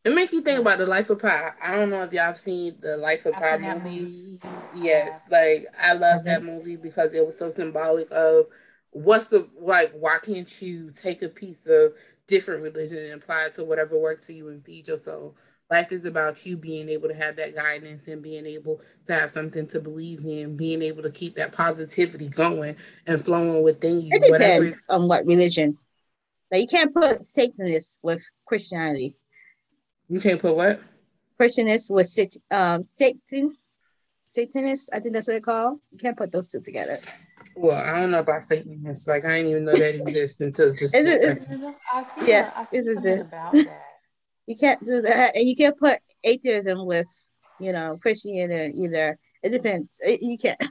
It makes you think about the Life of Pi. I don't know if y'all have seen the Life of I Pi seen that movie. movie. Yes, like I love that movie because it was so symbolic of what's the like. Why can't you take a piece of different religion and apply it to whatever works for you and feed your soul? Life is about you being able to have that guidance and being able to have something to believe in, being able to keep that positivity going and flowing within you. It Whatever. depends on what religion. Like you can't put Satanists with Christianity. You can't put what? Christianists with um Satan Satanists, I think that's what they call. You can't put those two together. Well, I don't know about Satanists. Like I didn't even know that exists until just. Is it- is- second. I Yeah, that. I see this is something this. about that. You can't do that, and you can't put atheism with, you know, Christianity either. It depends. It- you can't.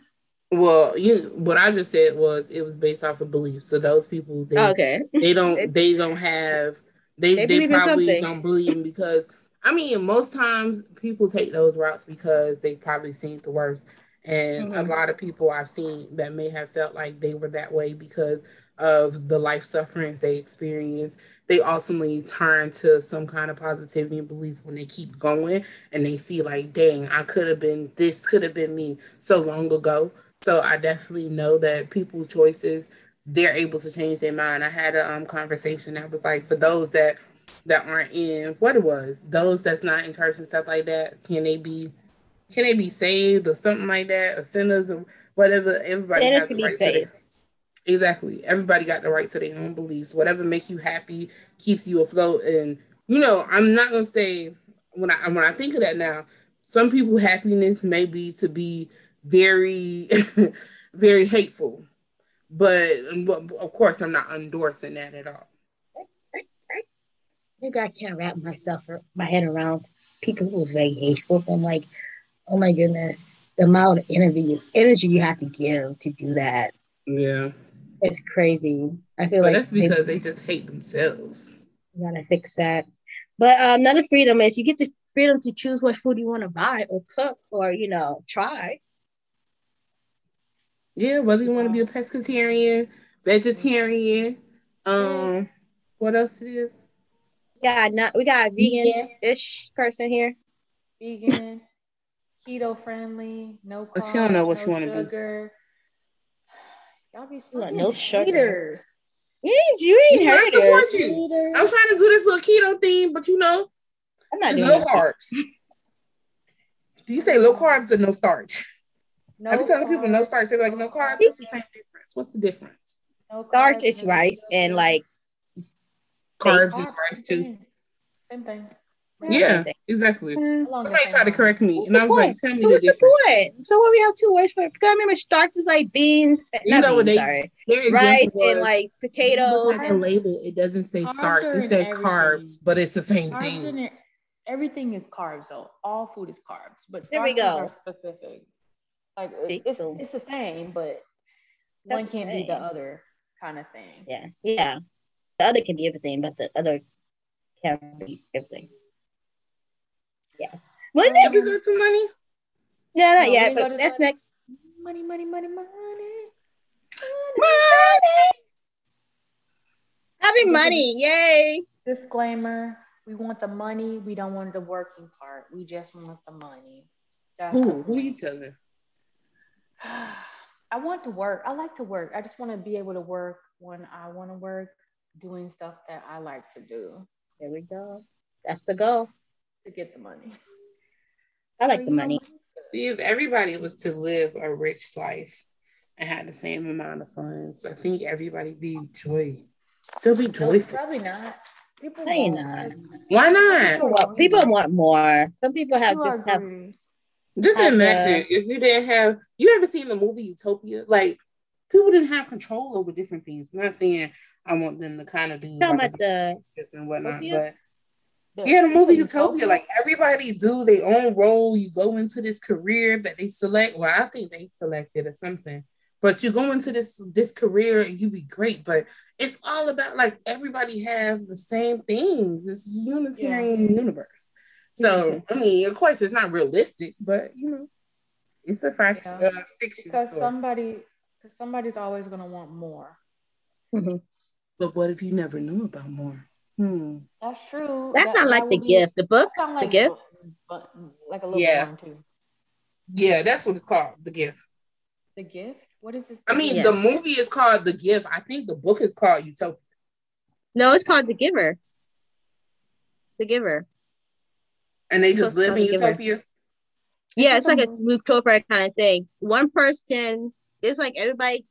Well, you what I just said was it was based off of belief. So those people they oh, Okay. they don't they don't have they They they, probably don't believe in because I mean most times people take those routes because they probably seen the worst. And a Mhm. lot of people I've seen that may have felt like they were that way because of the life sufferings they experience, they ultimately turn to some kind of positivity and belief when they keep going and they see like, dang, I could have been this could have been me so long ago. So I definitely know that people's choices they're able to change their mind. I had a um, conversation that was like for those that that aren't in what it was, those that's not in church and stuff like that, can they be can they be saved or something like that, or sinners or whatever? Everybody sinners has the right saved. To exactly. Everybody got the right to their own beliefs. Whatever makes you happy keeps you afloat. And you know, I'm not gonna say when I when I think of that now, some people happiness may be to be very, very hateful. But, but of course, I'm not endorsing that at all. Maybe I can't wrap myself my head around people who are very hateful. I'm like, oh my goodness, the amount of energy energy you have to give to do that. Yeah. It's crazy. I feel but like that's because they just hate themselves. You gotta fix that. But um, another freedom is you get the freedom to choose what food you want to buy or cook or you know try. Yeah, whether you want to be a pescatarian, vegetarian, um, what else it is? Yeah, not we got a vegan ish person here. Vegan keto friendly, no carbs, but you don't know what no you want to do. Y'all be like, no sugar. haters. Yes, you ain't you heard support you. I'm trying to do this little keto thing, but you know, I'm not low carbs. do you say low carbs or no starch? No I be telling people no starch. They're like, no carbs. It's the same difference. What's the difference? No starch is rice and like carbs is rice too. Same thing. Yeah, exactly. Mm. Somebody tried to correct me, and I was like, "Tell me so what's the, the point?" So what we have two words for? Because I remember starch is like beans. Eh, you know what they sorry, rice and like potatoes. At the label, it doesn't say starch; it says carbs, but it's the same carbs thing. everything is carbs, though. All food is carbs, but there we go. are specific. Like it's, it's the same, but That's one can't be the other kind of thing. Yeah, yeah. The other can be everything, but the other can't be everything. Yeah. When did you got some money? No, not no, yet, but that's money. next. Money, money, money, money. Money. Having money, yay. Disclaimer. We want the money. We don't want the working part. We just want the money. That's who? Who are you telling? I want to work. I like to work. I just want to be able to work when I want to work, doing stuff that I like to do. There we go. That's the goal. To get the money. I like the money. If everybody was to live a rich life and had the same amount of funds, I think everybody be joy. They'll be joyful. No, probably not. People not. Why not? People want, people want more. Some people have people just have just imagine if you didn't have you ever seen the movie Utopia? Like people didn't have control over different things. I'm not saying I want them to kind of do like the and whatnot, but yeah, the movie Utopia, like everybody do their own role. You go into this career that they select. Well, I think they selected or something. But you go into this this career and you be great. But it's all about like everybody have the same things. This Unitarian yeah. universe. So I mean, of course, it's not realistic, but you know, it's a fact, yeah. uh, fiction. Because story. somebody, because somebody's always gonna want more. Mm-hmm. But what if you never knew about more? Hmm. That's true. That's that, not like the gift. The book, like the gift, but like a little yeah. one too. Yeah, that's what it's called. The gift. The gift. What is this? I mean, the movie is called The Gift. I think the book is called Utopia. No, it's called The Giver. The Giver. And they just live in utopia? Yeah, it's like a utopia kind of thing. One person, it's like everybody,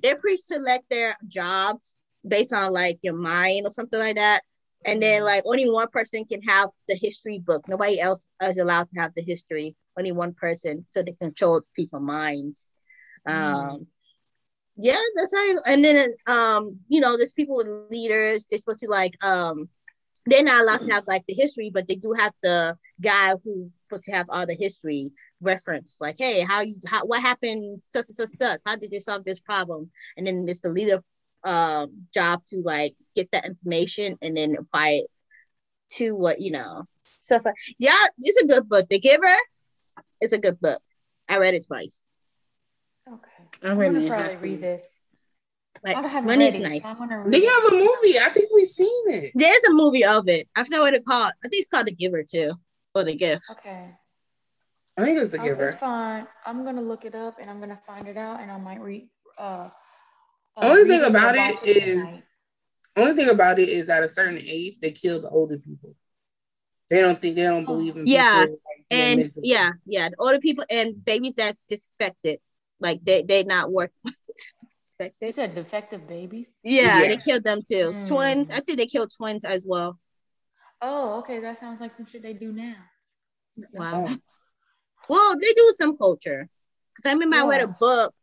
they pre-select their jobs based on like your mind or something like that. And then mm-hmm. like only one person can have the history book. Nobody else is allowed to have the history. Only one person, so they control people's minds. Mm. Um, yeah, that's how. And then um, you know, there's people with leaders. They're supposed to like um they're not allowed to have like the history, but they do have the guy who put to have all the history reference, like, hey, how you how what happened, such such such, how did you solve this problem? And then it's the leader um job to like get that information and then apply it to what you know. So yeah, it's a good book. The Giver is a good book. I read it twice. Okay. I am gonna probably read this. Like I haven't money's read it. nice. I wanna read They it. have a movie. I think we've seen it. There's a movie of it. I forgot what it called. I think it's called The Giver too, or The Gift. Okay. I think it's the Okay, giver. It's fine. I'm gonna look it up and I'm gonna find it out and I might read. Uh, Only thing about it is- tonight. Only thing about it is at a certain age they kill the older people. They don't think they don't believe in Yeah, people, like, And yeah, yeah, the older people and babies that disaffected, like they they not work. You Affected. said defective babies. Yeah, Yeah. they killed them too. Mm. Twins. I think they killed twins as well. Oh, okay. That sounds like some shit they do now. Wow. Oh. Well, they do some culture. Cause I remember I read a Yeah. book,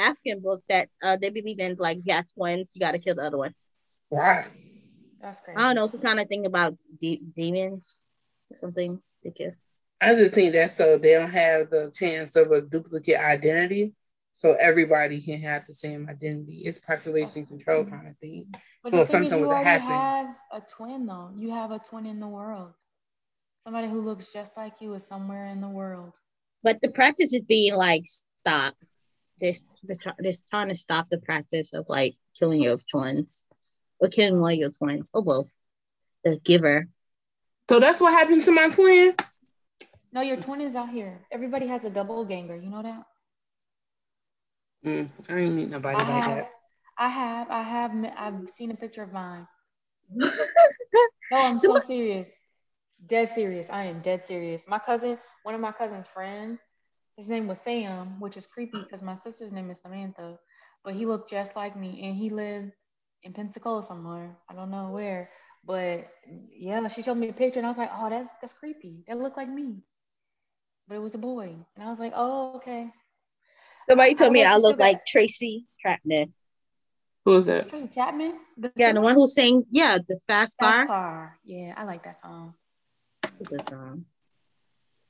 African book that uh they believe in like yeah twins, you gotta kill the other one. Wow. That's crazy. I don't know, some kind of thing about de- demons or something to kill. I just think that so they don't have the chance of a duplicate identity. So everybody can have the same identity. It's population control kind of thing. But So if something was to already happen- have a twin though. You have a twin in the world. Somebody who looks just like you is somewhere in the world. But the practice is being like stop. They're, they're, they're trying to stop the practice of like killing your twins or killing one of your twins or both. The giver. So that's what happened to my twin. No, your twin is out here. Everybody has a double ganger. You know that? Mm, I ain't meet nobody I like have, that. I have, I have, I've seen a picture of mine. No, I'm So so serious. Dead serious. I am dead serious. My cousin, one of my cousin's friends, his name was Sam, which is creepy mm. because my sister's name is Samantha, but he looked just like me and he lived in Pensacola somewhere. I don't know where, but yeah, she showed me a picture and I was like, oh, that's that's creepy. That looked like me, but it was a boy, and I was like, oh, okay. Somebody told me I I look do that. like Tracy Chapman. Who is was that? Tracy Chapman. The Yeah, the one who sang, yeah, the fast Fast car. car. Yeah, I like that song. That's a good song.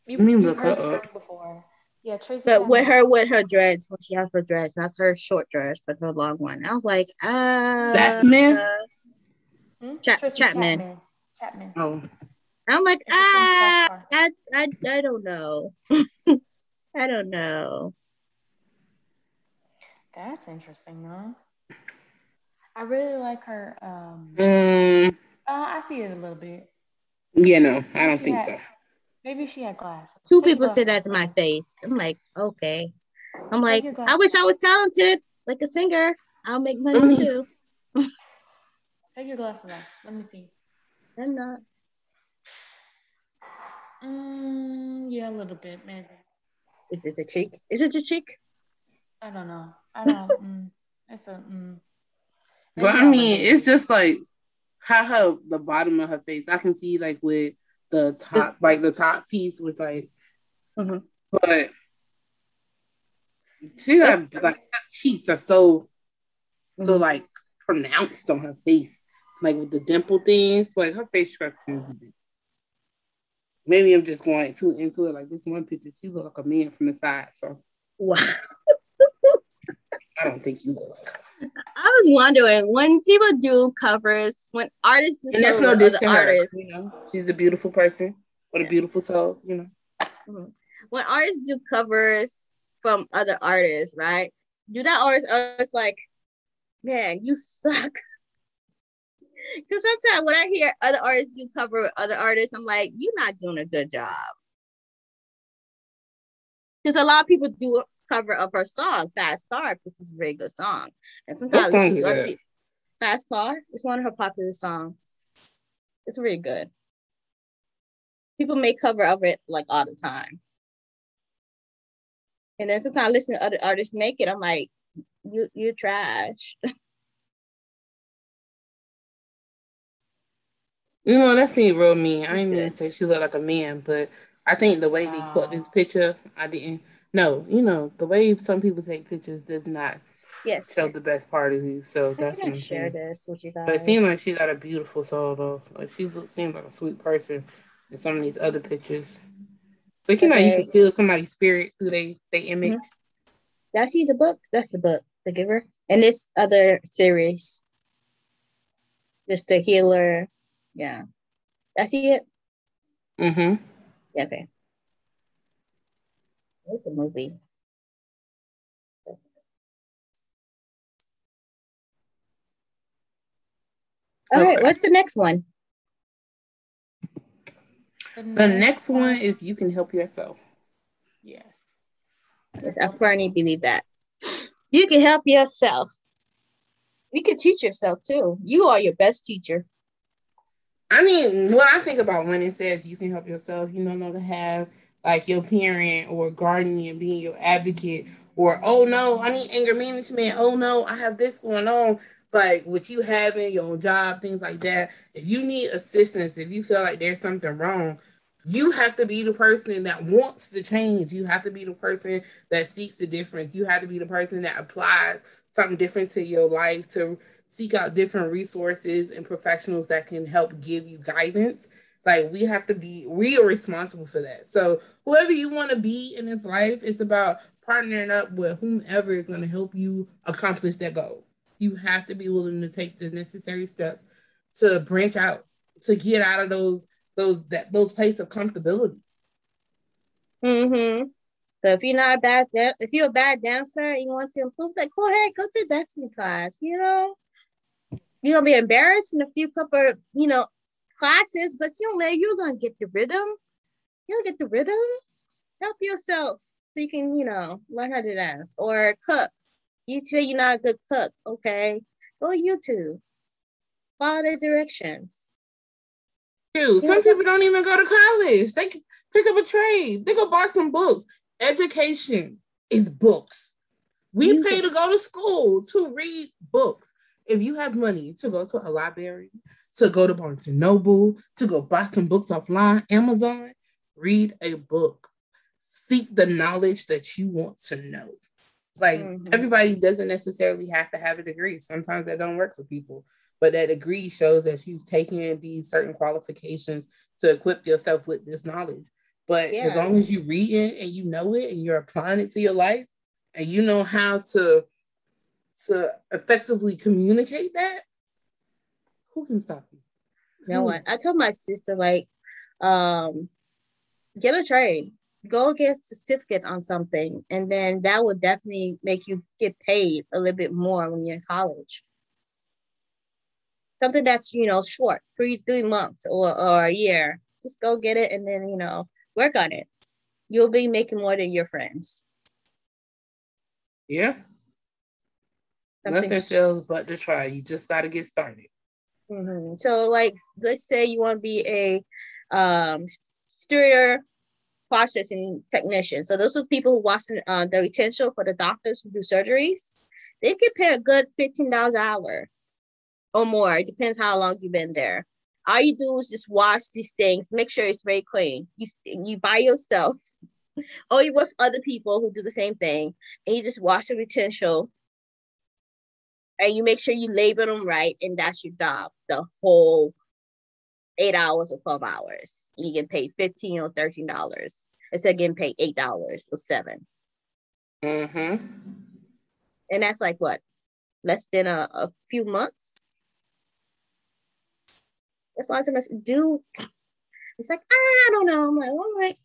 You, Let me you've look heard her up. before. Yeah, Tracy. But with her, with her dreads, when she has her dreads, not her short dress, but her long one. I was like, uh, Chapman? Hmm? Cha- Chapman. Chapman. Chapman. Oh, I'm like, ah, fast car. I, I, I don't know. I don't know. That's interesting, though. I really like her. Um, um, uh, I see it a little bit. yeah, no, I don't think Yeah. so. Maybe she had glasses. Two Take people said that to my face. I'm like, okay. I'm like, I wish I was talented, like a singer. I'll make money too. Take your glasses off. Let me see. I'm not. Mm, yeah, a little bit, maybe. Is it a cheek? Is it a cheek? I don't know. I don't. mm, it's a. Mm. But I mean, it's just like how her the bottom of her face. I can see like with the top, like the top piece with like, Mhm. but she got like her cheeks are so so Mhm. like pronounced on her face, like with the dimple things. Like her face structure is a bit. Maybe I'm just going too into it. Like this one picture, she look like a man from the side. So Wow. I don't think you look. Like her. I was wondering when people do covers, when artists do And that's no diss to her. artists, You know, she's a beautiful person with a beautiful soul. You know. Mhm. when artists do covers from other artists, right? Do that artist artists like, man, you suck. Because sometimes when I hear other artists do cover with other artists, I'm like, you're not doing a good job. Because a lot of people do cover of her song, Fast Car. This is a very good song. And sometimes I song is to people. Fast Car is one of her popular songs. It's really good. People make cover of it like all the time. And then sometimes I listen to other artists make it. I'm like, you you're trash. You know, that seemed real mean. I didn't mean to say she looked like a man, but I think the way they caught this picture, I didn't. No, you know, the way some people take pictures does not Yes. show the best part of you. So that's what I'm share saying. this with you guys. But it seemed like she got a beautiful soul, though. Like she seems like a sweet person in some of these other pictures. Like you know, you can feel somebody's spirit through they they image. That's you the book. That's the book, The Giver. And this other series. Just the healer. Yeah. That's it. Mm-hmm. Yeah, okay. It's a movie. All right, what's the next one? The next one is you can help yourself. Yes. Yes, I firmly believe that. You can help yourself. You can teach yourself too. You are your best teacher. I mean, when I think about when it says you can help yourself, you no longer have like your parent or guardian being your advocate, or oh no, I need anger management. Oh no, I have this going on. Like with you having your own job, things like that. If you need assistance, if you feel like there's something wrong, you have to be the person that wants to change. You have to be the person that seeks the difference. You have to be the person that applies something different to your life to seek out different resources and professionals that can help give you guidance. Like we have to be, we are responsible for that. So whoever you want to be in this life, it's about partnering up with whomever is going to help you accomplish that goal. You have to be willing to take the necessary steps to branch out, to get out of those those that those places of comfortability. Mm-hmm. So if you're not a bad dan- if you're a bad dancer and you want to improve, like go ahead, go to dancing class. You know, you're gonna be embarrassed in a few couple you know classes, but you know you're gonna get the rhythm. You'll get the rhythm. Help yourself so you can you know learn how to dance or cook. You say you're not a good cook, okay? Go YouTube. Follow the directions. Dude, some people don't even go to college. They can pick up a trade. They go buy some books. Education is books. We pay to go to school to read books. If you have money to go to a library, to go to Barnes and Noble, to go buy some books offline, Amazon, read a book. Seek the knowledge that you want to know. Like Mhm. everybody doesn't necessarily have to have a degree. Sometimes that don't work for people but that degree shows that you've taken these certain qualifications to equip yourself with this knowledge. But as long as you read it and you know it and you're applying it to your life and you know how to to effectively communicate that, who can stop you? No one. I told my sister like, um, get a trade. Go get a certificate on something, and then that would definitely make you get paid a little bit more when you're in college. Something that's you know short, three three months or or a year. Just go get it, and then you know work on it. You'll be making more than your friends. Yeah. Something Nothing feels but to try. You just got to get started. Mhm. So, like, let's say you want to be a um, sterile processing technician. So, those are people who watch the, uh, the for the doctors who do surgeries. They get pay a good fifteen dollars an hour or more. It depends how long you've been there. All you do is just wash these things, make sure it's very clean. You you by yourself, or you with other people who do the same thing, and you just wash the retention and you make sure you label them right, and that's your job the whole eight hours or 12 hours. And you get paid 15 or 13 dollars instead of getting paid eight dollars or seven. Mm-hmm. And that's like what? Less than a, a few months. That's why I tell do it's like, I don't know. I'm like, all right,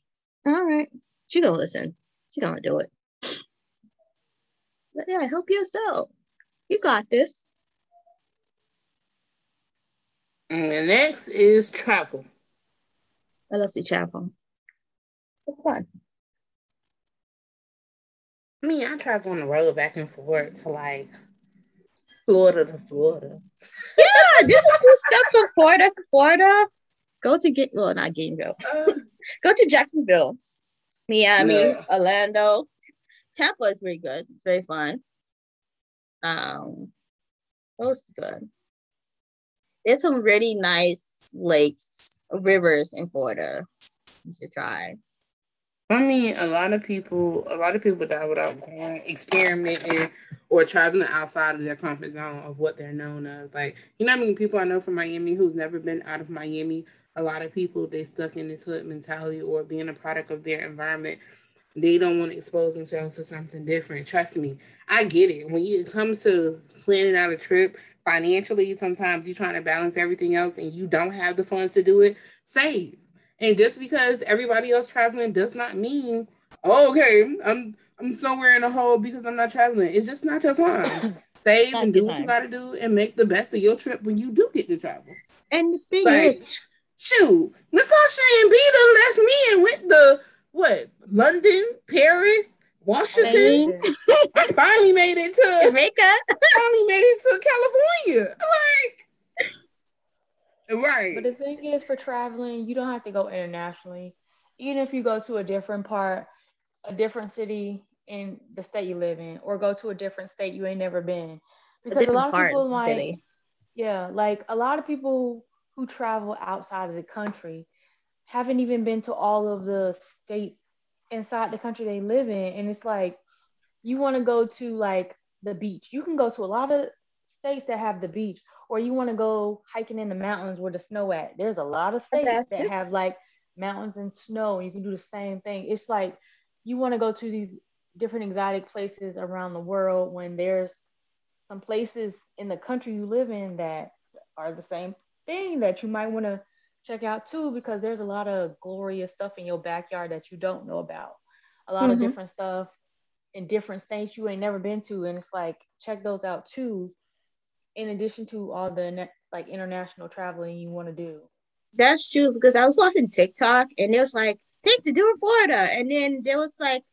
all right. She gonna listen. She gonna do it. But yeah, help yourself. You got this. And the next is travel. I love to travel. It's fun. I mean, I travel on the road back and forth to like Florida to Florida. Yeah, this is cool stuff from Florida to Florida. Go to get well, not Gainesville. Uh, Go to Jacksonville, Miami, Yeah. Orlando. Tampa is very good. It's very fun. Um, what is good? There's some really nice lakes, rivers in Florida. You should try. I mean, a lot of people, a lot of people die without going experimenting or traveling outside of their comfort zone of what they're known of. Like, you know, I mean, people I know from Miami who's never been out of Miami. A lot of people they stuck in this hood mentality or being a product of their environment. They don't want to expose themselves to something different. Trust me, I get it. When it comes to planning out a trip financially, sometimes you're trying to balance everything else and you don't have the funds to do it. Save. And just because everybody else traveling does not mean, oh, okay, I'm I'm somewhere in a hole because I'm not traveling. It's just not your time. save and do what you gotta do and make the best of your trip when you do get to travel. And the thing like, is, shoot, Natasha and B done left me and went to what London, Paris, Washington. I finally made it to Jamaica. finally made it to California. Like, right. But the thing is, for traveling, you don't have to go internationally. Even if you go to a different part, a different city in the state you live in, or go to a different state you ain't never been, because a, a lot of people like, city. yeah, like a lot of people who travel outside of the country haven't even been to all of the states inside the country they live in. And it's like, you want to go to like the beach. You can go to a lot of states that have the beach, or you want to go hiking in the mountains where the snow at. There's a lot of states that have like mountains and snow. You can do the same thing. It's like you want to go to these different exotic places around the world when there's some places in the country you live in that are the same thing that you might want to check out too because there's a lot of glorious stuff in your backyard that you don't know about. A lot mm-hmm. of different stuff in different states you ain't never been to, and it's like check those out too. In addition to all the like international traveling you want to do. That's true because I was watching TikTok and it was like things to do in Florida, and then there was like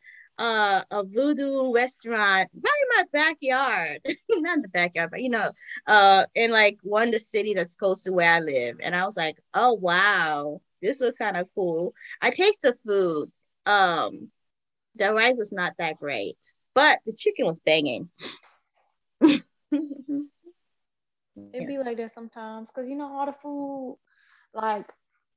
uh, a voodoo restaurant right in my backyard. Not in the backyard, but you know, uh, in like one of the cities that's close to where I live. And I was like, oh wow, this was kind of cool. I taste the food. Um, the rice was not that great, but the chicken was banging. It'd yes. be like that sometimes because you know all the food, like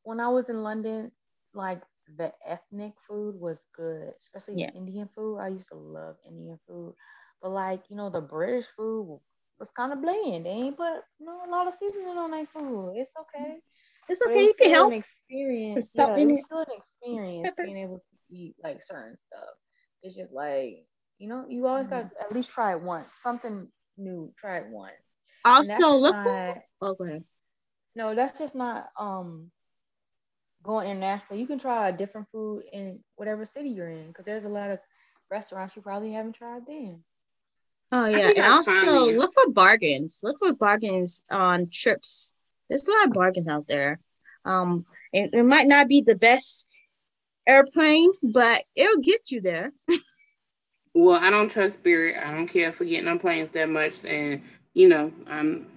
when I was in London, like the ethnic food was good, especially yeah. Indian food. I used to love Indian food, but like you know, the British food was kind of bland. They ain't put you know a lot of seasoning on their food. It's okay. It's okay. You can help. An experience. Yeah, it's still an experience Pepper. being able to eat like certain stuff. It's just like you know, you always mm-hmm. got to at least try it once. Something new. Try it once. Also, look not, for. Oh, go ahead. No, that's just not um going internationally, you can try a different food in whatever city you're in because there's a lot of restaurants you probably haven't tried then. Oh yeah, and also look for bargains. Look for bargains on trips. There's a lot of bargains out there. Um, it, it might not be the best airplane, but it'll get you there. well, I don't trust Spirit. I don't care for getting on planes that much, and you know, I'm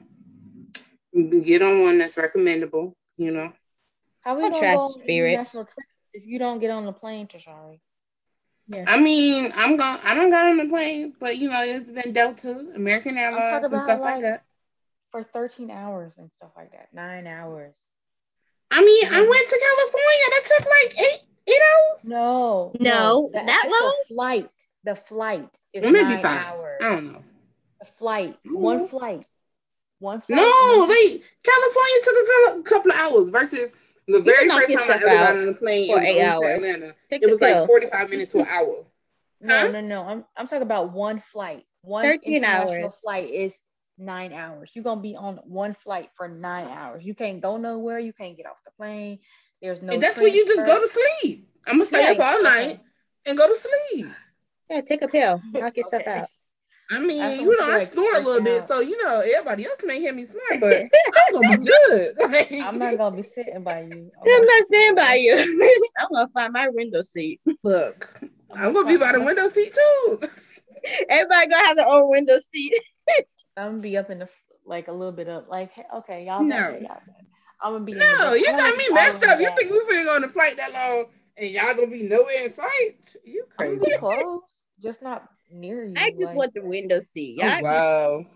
get on one that's recommendable. You know. How we gonna go spirit if you don't get on the plane, Tashari? Yeah. I mean, I'm going. I don't got on the plane, but you know, it's been Delta, American Airlines, and stuff like, like, that. For 13 hours and stuff like that, nine hours. I mean, I went to California. That took like eight eight hours. No, no, no that long. Flight. The flight is well, maybe nine five. hours. I don't know. The flight, mm-hmm. one flight, one flight. No, they California took a couple of hours versus the very first time I ever got on a plane for eight hours. Atlanta, Take it was like 45 minutes to an hour. Huh? No, no, no. I'm, I'm talking about one flight. One 13 hours. flight is nine hours. You're gonna be on one flight for nine hours. You can't go nowhere. You can't get off the plane. There's no. And that's where you just go to sleep. I'm gonna stay yeah, up all night and go to sleep. Yeah, take a pill. Knock yourself okay. out. I mean, I you know, I snore a little bit, so you know, everybody else may hear me snore, but I'm gonna be good. Like, I'm not gonna be sitting by you. I'm, I'm not sitting by you. I'm gonna find my window seat. Look, I'm, I'm gonna be by the window seat too. Everybody gonna have their own window seat. I'm gonna be up in the like a little bit up. Like, okay, y'all. No. y'all I'm gonna be. No, you got me messed up. You think we are gonna on the flight that long and y'all gonna be nowhere in sight? You crazy? close, just not near you. I just like, want the window seat. Oh, wow.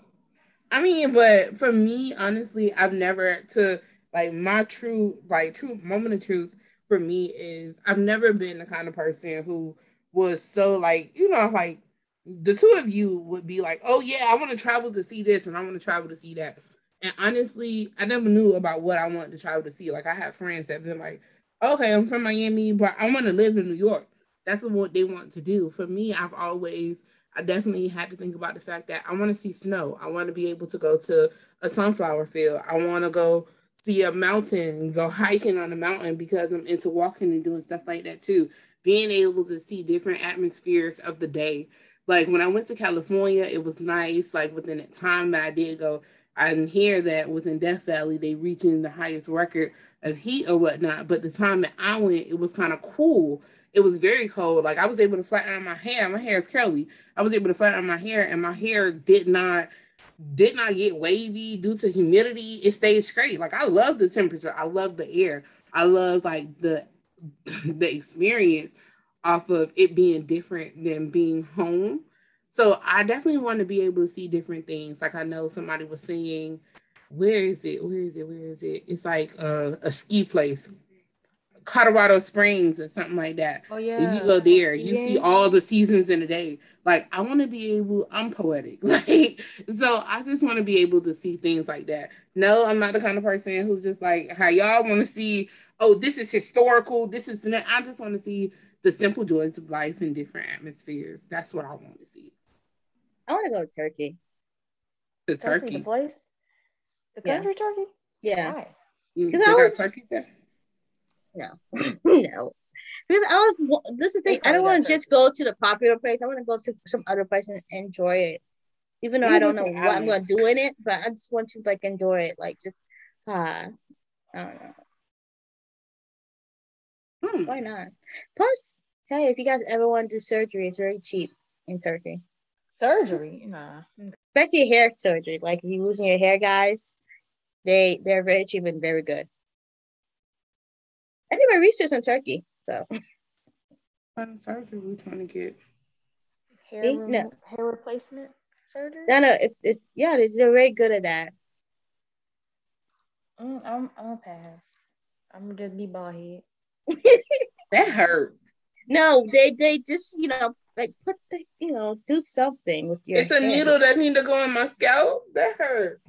I mean, but for me, honestly, I've never to like my true like true moment of truth for me is I've never been the kind of person who was so like you know like the two of you would be like, oh yeah, I want to travel to see this and I want to travel to see that. And honestly, I never knew about what I wanted to travel to see. Like I had friends that been like, okay, I'm from Miami, but I want to live in New York that's what they want to do. For me, I've always, I definitely had to think about the fact that I want to see snow. I want to be able to go to a sunflower field. I want to go see a mountain, go hiking on a mountain because I'm into walking and doing stuff like that too. Being able to see different atmospheres of the day. Like when I went to California, it was nice. Like within the time that I did go, I didn't hear that within Death Valley they reaching the highest record of heat or whatnot. But the time that I went, it was kind of cool. It was very cold. Like I was able to flatten out my hair. My hair is curly. I was able to flatten out my hair, and my hair did not did not get wavy due to humidity. It stayed straight. Like I love the temperature. I love the air. I love like the the experience off of it being different than being home. So I definitely want to be able to see different things. Like I know somebody was saying, where is it? Where is it? Where is it? It's like a, a ski place. Colorado Springs or something like that. Oh yeah. If you go there, you yeah. see all the seasons in a day. Like I want to be able, I'm poetic. Like so I just want to be able to see things like that. No, I'm not the kind of person who's just like how y'all want to see, oh, this is historical, this is I just want to see the simple joys of life in different atmospheres. That's what I want to see. I want to go to Turkey. The Turkey. The place? The country yeah. Turkey? Yeah. Because I was, turkey there? No, no. Because I was this is the thing. I don't want to just go to the popular place. I want to go to some other place and enjoy it. Even though I don't know what I'm gonna do in it, but I just want to like enjoy it. Like just uh I don't know. Hmm. Why not? Plus, hey, if you guys ever want to do surgery, it's very cheap in Turkey. Surgery? Nah. Especially hair surgery. Like if you're losing your hair, guys, they they're very cheap and very good. I did my research on Turkey, so. What kind of surgery we trying to get? Hair, remo- no. hair replacement surgery? No, no, it's, it's yeah, they're, they're very good at that. Mm, I'm I'm gonna pass. I'm gonna just be bald head. that hurt. No, they they just you know like put the you know do something with your. It's a needle that need to go in my scalp. That hurt.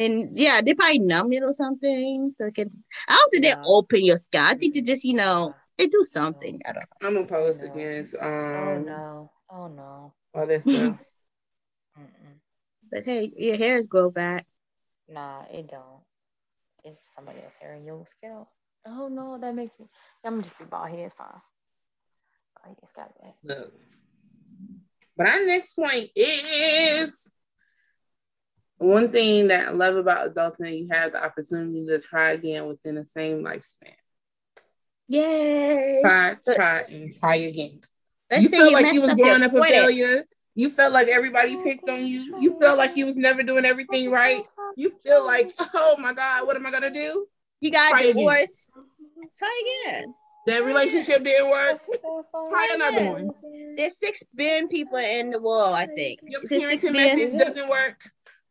And yeah, they probably numb it or something. So it can, I don't think yeah. they open your scalp. I think they just, you know, they do something. I don't know. I'm opposed no. against um Oh no. Oh no. All this stuff. but hey, your hairs grow back. Nah, it don't. It's somebody else's hair in your scalp. Oh no, that makes me I'm gonna just be bald head, it's fine. Oh, it's got that. Look. But our next point is one thing that I love about adulting, you have the opportunity to try again within the same lifespan. Yay! Try, try, and try again. You felt like you was growing up a failure. You felt like everybody oh, picked on you. Oh, you felt like you was never doing everything oh, right. You feel like, oh my God, what am I gonna do? You got try divorced. Again. Try again. That relationship didn't work. Try another one. There's six billion people in the world, I think. Your parenting methods doesn't work.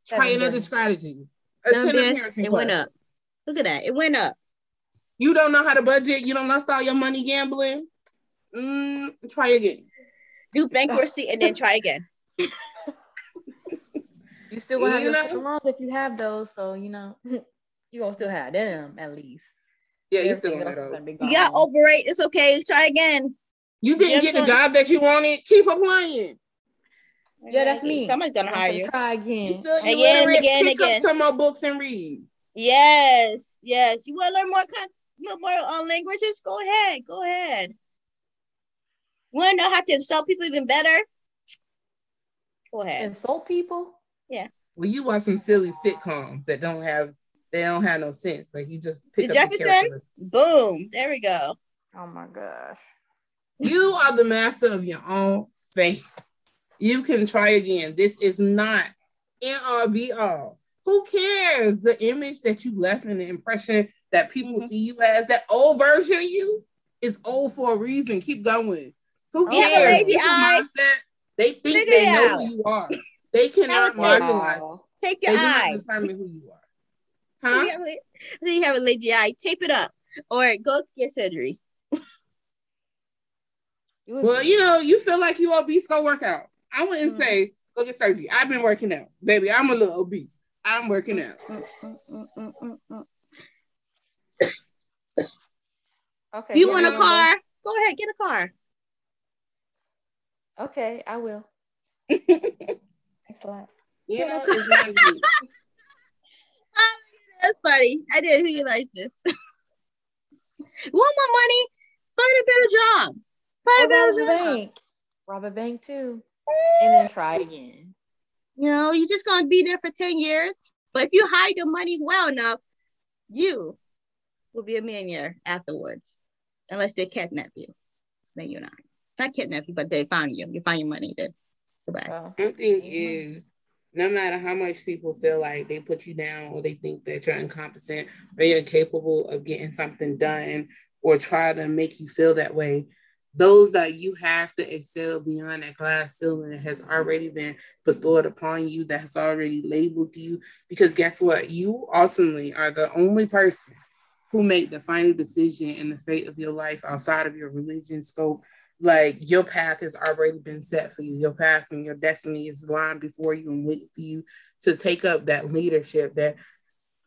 Try another strategy. Attend a parenting It went up. Look at that. It went up. You don't know how to budget. You don't lost all your money gambling. Mm, try again. Do bankruptcy and then try again. you still gonna have you your loans if you have those, so you know you gonna still have them at least. Yeah, you still gonna have those. You got overrate. It's okay. Try again. You didn't get the job that you wanted. Keep applying. Yeah, that's me. Somebody's gonna hire you. Try again. You feel you again, again, pick again. up some more books and read. Yes, yes. You want to learn more, con- more uh, languages? Go ahead, go ahead. Want to know how to insult people even better? Go ahead. Insult people? Yeah. Well, you watch some silly sitcoms that don't have they don't have no sense. Like you just pick the up Jefferson. The Boom. There we go. Oh my gosh. You are the master of your own faith you can try again. This is not NRBR. Who cares? The image that you left and the impression that people mm-hmm. see you as, that old version of you, is old for a reason. Keep going. Who cares? Mindset, they think Figure they know out. who you are. They cannot marginalize. Take your they eye. determine who you are. Huh? So you have a lazy eye. Tape it up, or go get surgery. well, you know, you feel like you obese, go work out. I wouldn't mm-hmm. say go get surgery. I've been working out, baby. I'm a little obese. I'm working mm, out. Mm, mm, okay. You want a car? Go ahead, get a car. Okay, I will. Thanks a lot. You know, it's not good. oh, that's funny. I didn't realize this. you want more money? Find a better job. Find a better job. Bank. Rob a bank too. And then eh. try again. You know, you're just gonna be there for 10 years. But if you hide your money well enough, you will be a millionaire afterwards. Unless they kidnap you. Then you're not. Not kidnap you, but they find you. You find your money, then goodbye. Oh, so, My thing is, no matter how much people feel like they put you down or they think that you're incompetent or you're incapable of getting something done or try to make you feel that way, those that you have to excel beyond that glass ceiling that has already been bestowed upon you, that has already labeled you. Because guess what? You ultimately are the only person who make the final decision in the fate of your life outside of your religion scope like your path has already been set for you. Your path and your destiny is lined before you and wait for you to take up that leadership, that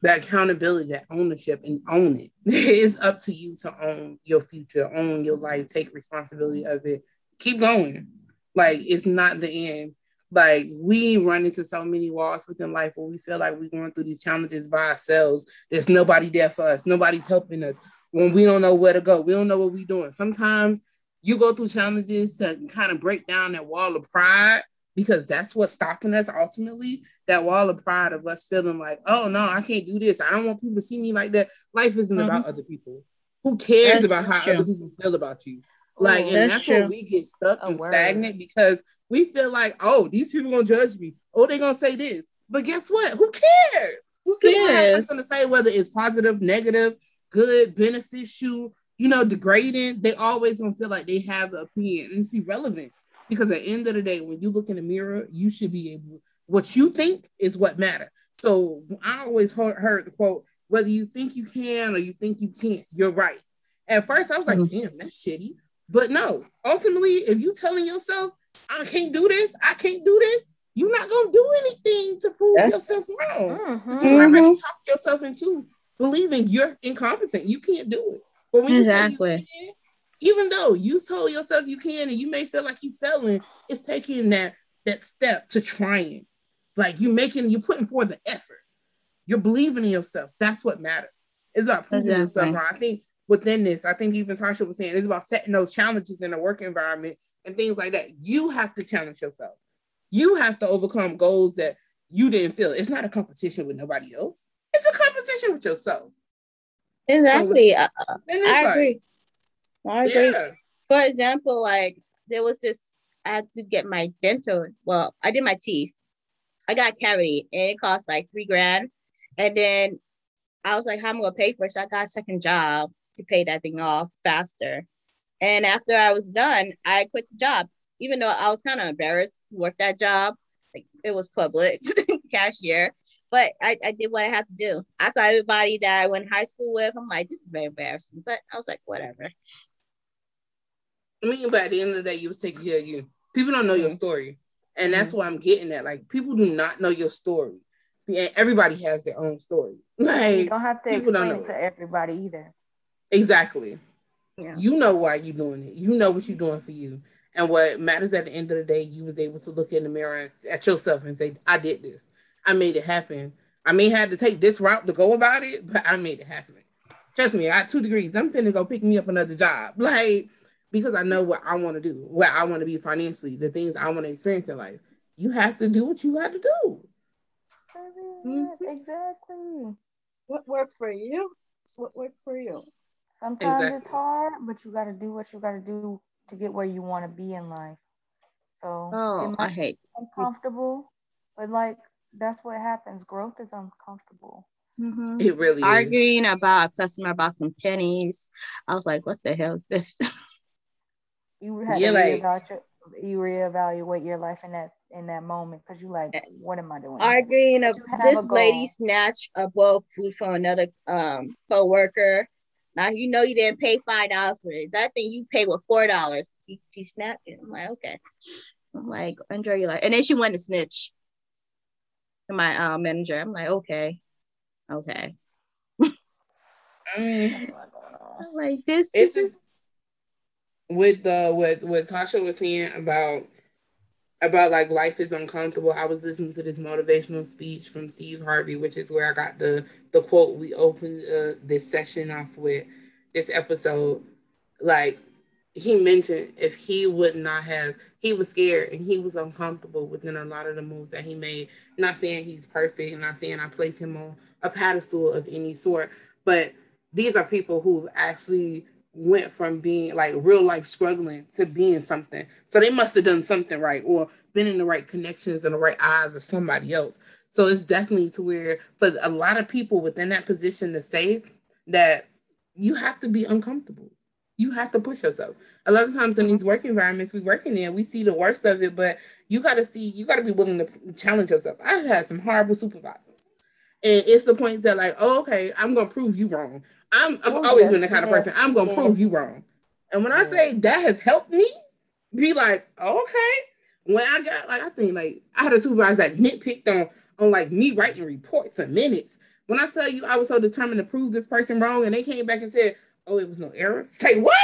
that accountability, that ownership, and own it. it's up to you to own your future, own your life, take responsibility of it. Keep going. Like it's not the end. Like we run into so many walls within life where we feel like we're going through these challenges by ourselves. There's nobody there for us. Nobody's helping us when we don't know where to go. We don't know what we're doing. Sometimes you go through challenges to kind of break down that wall of pride because that's what's stopping us ultimately that wall of pride of us feeling like oh no i can't do this. I don't want people to see me like that. Life isn't mm-hmm. about other people. Who cares that's about how true. other people feel about you? Like and that's, that's where we get stuck and stagnant because we feel like oh these people gonna judge me. Oh they gonna say this. But guess what? Who cares? Who cares? Something to say whether it's positive negative good beneficial you know, degrading, they always gonna feel like they have the opinion. And it's irrelevant. Because at the end of the day, when you look in the mirror, you should be able what you think is what matters. So I always heard, heard, the quote, whether you think you can or you think you can't, you're right. At first, I was like, mm-hmm. damn, that's shitty. But no, ultimately, if you telling yourself, I can't do this, I can't do this, you're not gonna do anything to prove that's- yourself wrong. Mm-hmm. You already mm-hmm. talked yourself into believing you're incompetent. You can't do it. But when exactly. you say you can, even though you told yourself you can and you may feel like you're failing, it's taking that that step to trying. Like you making you're putting forth the effort. You're believing in yourself. That's what matters. It's about proving exactly. yourself. I think within this, I think even Tasha was saying it's about setting those challenges in the work environment and things like that. You have to challenge yourself. You have to overcome goals that you didn't feel. It's not a competition with nobody else. It's a competition with yourself. Exactly. Uh, I, I agree. Agree. Yeah. For example, like there was this, I had to get my dental. Well, I did my teeth. I got a cavity and it cost like three grand. And then I was like, how am I gonna pay for it? So I got a second job to pay that thing off faster. And after I was done, I quit the job, even though I was kind of embarrassed to work that job. Like it was public cashier. But I, I did what I had to do. I saw everybody that I went high school with. I'm like, this is very embarrassing. But I was like, whatever. I mean, but at the end of the day, you was taking care of you. People don't know mm-hmm. your story. And that's mm-hmm. what I'm getting at. Like, people do not know your story. And everybody has their own story. Like, you don't have to explain don't know. it to everybody either. Exactly. Yeah. You know why you're doing it. You know what you're doing for you. And what matters at the end of the day, you was able to look in the mirror at yourself and say, I did this. I made it happen. I may have to take this route to go about it, but I made it happen. Trust me, I got two degrees. I'm finna go pick me up another job. Like, because I know what I want to do, where I want to be financially, the things I want to experience in life. You have to do what you have to do. Mm-hmm. Exactly. What worked for you? It's what worked for you. Sometimes exactly. it's hard, but you got to do what you got to do to get where you want to be in life. So, oh, I hate uncomfortable, but like that's what happens. Growth is uncomfortable. Mm-hmm. It really is. arguing is. about a customer about some pennies. I was like, what the hell is this? you had yeah, to like, reevaluate, you reevaluate your life in that in that moment because you like, what am I doing? Arguing of this lady snatched a bowl of food from another um co-worker. Now you know you didn't pay five dollars for it. That thing you pay with four dollars. He, he snapped it. I'm like, okay. I'm like, enjoy your life. And then she went to snitch to my uh, manager. I'm like, okay, okay. I mean, I'm like this. It's just with the what what Tasha was saying about about like life is uncomfortable. I was listening to this motivational speech from Steve Harvey, which is where I got the the quote we opened uh, this session off with this episode. Like he mentioned if he would not have, he was scared and he was uncomfortable within a lot of the moves that he made. Not saying he's perfect, not saying I place him on a pedestal of any sort, but these are people who actually went from being like real life struggling to being something. So they must have done something right or been in the right connections and the right eyes of somebody else. So it's definitely to where for a lot of people within that position to say that you have to be uncomfortable. You have to push yourself. A lot of times in these work environments we working in, we see the worst of it, but you got to see, you got to be willing to challenge yourself. I've had some horrible supervisors, and it's the point that like, oh, okay, I'm gonna prove you wrong. I'm, I've oh, always yes, been the kind yes, of person I'm gonna yes. prove you wrong. And when I say that has helped me, be like, okay. When I got like, I think like I had a supervisor that nitpicked on on like me writing reports and minutes. When I tell you I was so determined to prove this person wrong, and they came back and said, "Oh, it was no error." Say what?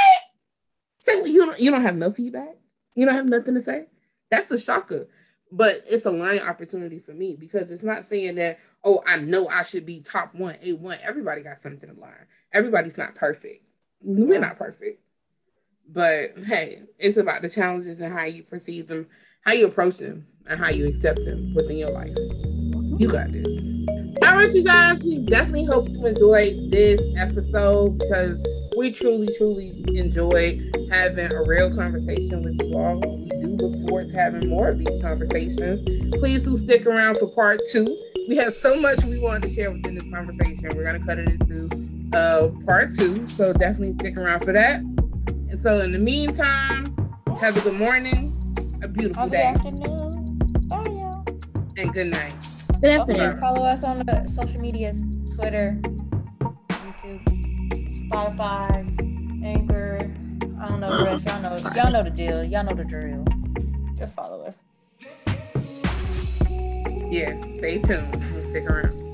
Say what? You don't you don't have no feedback. You don't have nothing to say. That's a shocker. But it's a learning opportunity for me because it's not saying that, oh, I know I should be top one, A1. Everybody got something to learn. Everybody's not perfect. We're not perfect. But hey, it's about the challenges and how you perceive them, how you approach them, and how you accept them within your life. You got this. All right, you guys, we definitely hope you enjoyed this episode because we truly, truly enjoyed having a real conversation with you all. We do look forward to having more of these conversations. Please do stick around for part two. We have so much we wanted to share within this conversation. We're gonna cut it into uh, part two, so definitely stick around for that. And so, in the meantime, have a good morning, a beautiful good day. afternoon. Bye, y'all. And good night. Good afternoon. Okay, follow us on the social medias Twitter, YouTube, Spotify, Anchor. I don't know the rest. Y'all know, y'all know the deal. Y'all know the drill. Just follow us. Yes, stay tuned. Stick around.